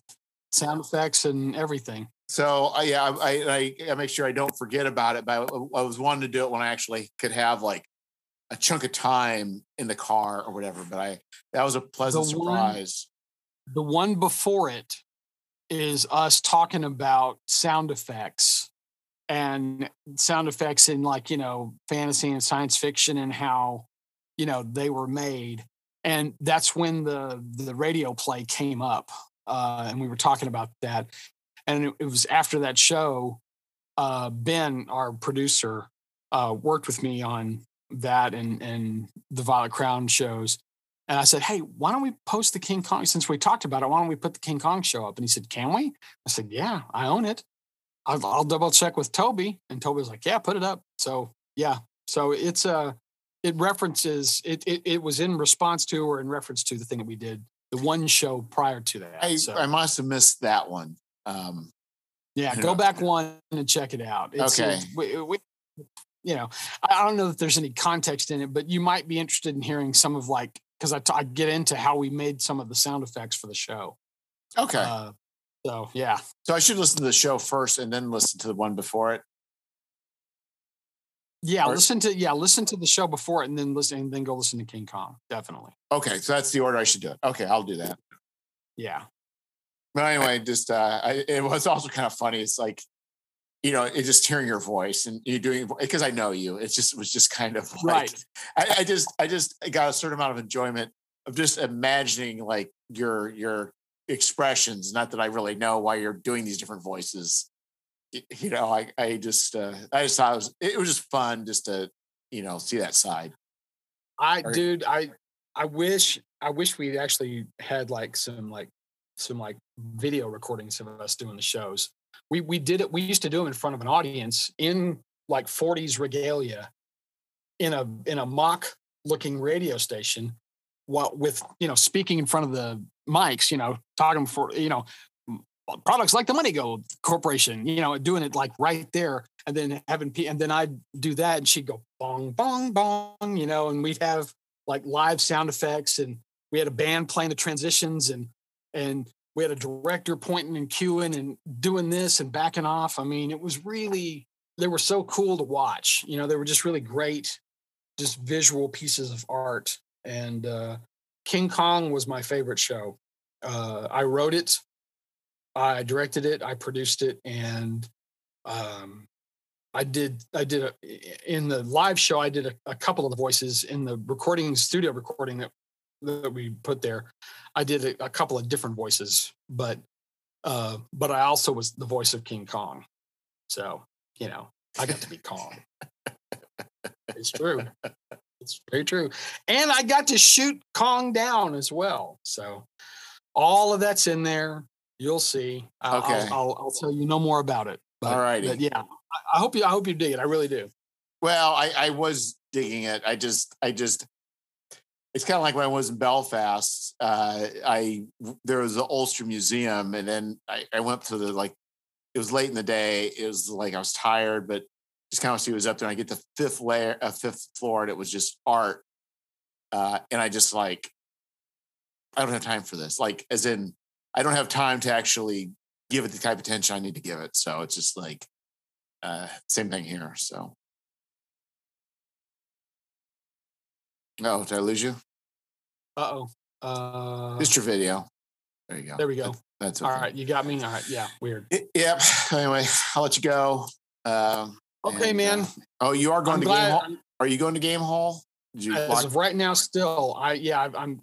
sound effects and everything. So uh, yeah, I, I I make sure I don't forget about it. But I, I was wanting to do it when I actually could have like a chunk of time in the car or whatever. But I that was a pleasant The one- surprise. The one before it is us talking about sound effects and sound effects in like you know fantasy and science fiction and how you know they were made and that's when the the radio play came up uh and we were talking about that and it, it was after that show uh ben our producer uh worked with me on that and and the violet crown shows and i said hey why don't we post the king kong since we talked about it why don't we put the king kong show up and he said can we i said yeah i own it I'll, I'll double check with Toby. And Toby was like, yeah, put it up. So yeah. So it's uh it references it it, it was in response to or in reference to the thing that we did the one show prior to that. I, so I must have missed that one. Um, yeah, go know, back one and check it out. It's, Okay. it's- we, we, you know, I don't know that there's any context in it, but you might be interested in hearing some of like because I, t- I get into how we made some of the sound effects for the show. okay, Uh, so yeah, so I should listen to the show first and then listen to the one before it. Yeah. Or- Listen to yeah, listen to the show before it, and then listen, and then go listen to King Kong. Definitely. Okay, so that's the order I should do it. Okay, I'll do that. Yeah. But anyway, just uh, I, it was also kind of funny. It's like, you know, it's just hearing your voice and you doing because I know you. It just it was just kind of like, Right. I, I just I just got a certain amount of enjoyment I'm just imagining like your your expressions. Not that I really know why you're doing these different voices. You know, I I just uh, I just thought it was it was just fun just to you know see that side. I dude, I I wish I wish we actually had like some like some like video recordings of us doing the shows. We we did it. We used to do them in front of an audience in like 40s regalia in a in a mock looking radio station what with you know speaking in front of the mics you know talking for you know products like the money go corporation you know doing it like right there and then having and then i'd do that and she'd go bong bong bong you know and we'd have like live sound effects and we had a band playing the transitions and and we had a director pointing and cueing and doing this and backing off i mean it was really they were so cool to watch you know they were just really great just visual pieces of art. And uh, King Kong was my favorite show. Uh, I wrote it, I directed it, I produced it, and um, I did. I did a, in the live show. I did a, a, couple of the voices in the recording studio recording that that we put there. I did a, a couple of different voices, but uh, but I also was the voice of King Kong. So you know, I got to be Kong. It's true. It's very true. And I got to shoot Kong down as well. So all of that's in there. You'll see. I'll, okay. I'll, I'll, I'll tell you no more about it. But, all right. Yeah. I, I hope you, I hope you dig it. I really do. Well, I, I was digging it. I just, I just, it's kind of like when I was in Belfast. Uh, I there was the Ulster Museum, and then I, I went to the like. It was late in the day. It was like I was tired, but just kind of see what was up there. And I get the fifth layer, a uh, fifth floor, and it was just art. Uh, and I just like, I don't have time for this. Like, as in, I don't have time to actually give it the type of attention I need to give it. So it's just like, uh, same thing here. So, no, oh, did I lose you? Uh-oh. Uh Just your video. There you go. There we go. That's okay. all right. You got me. All right. Yeah. Weird. Yep. Anyway, I'll let you go. Um, Okay, and, man. Uh, oh, you are going I'm to game hall. Are you going to game hall? As of right now, still, I yeah, I'm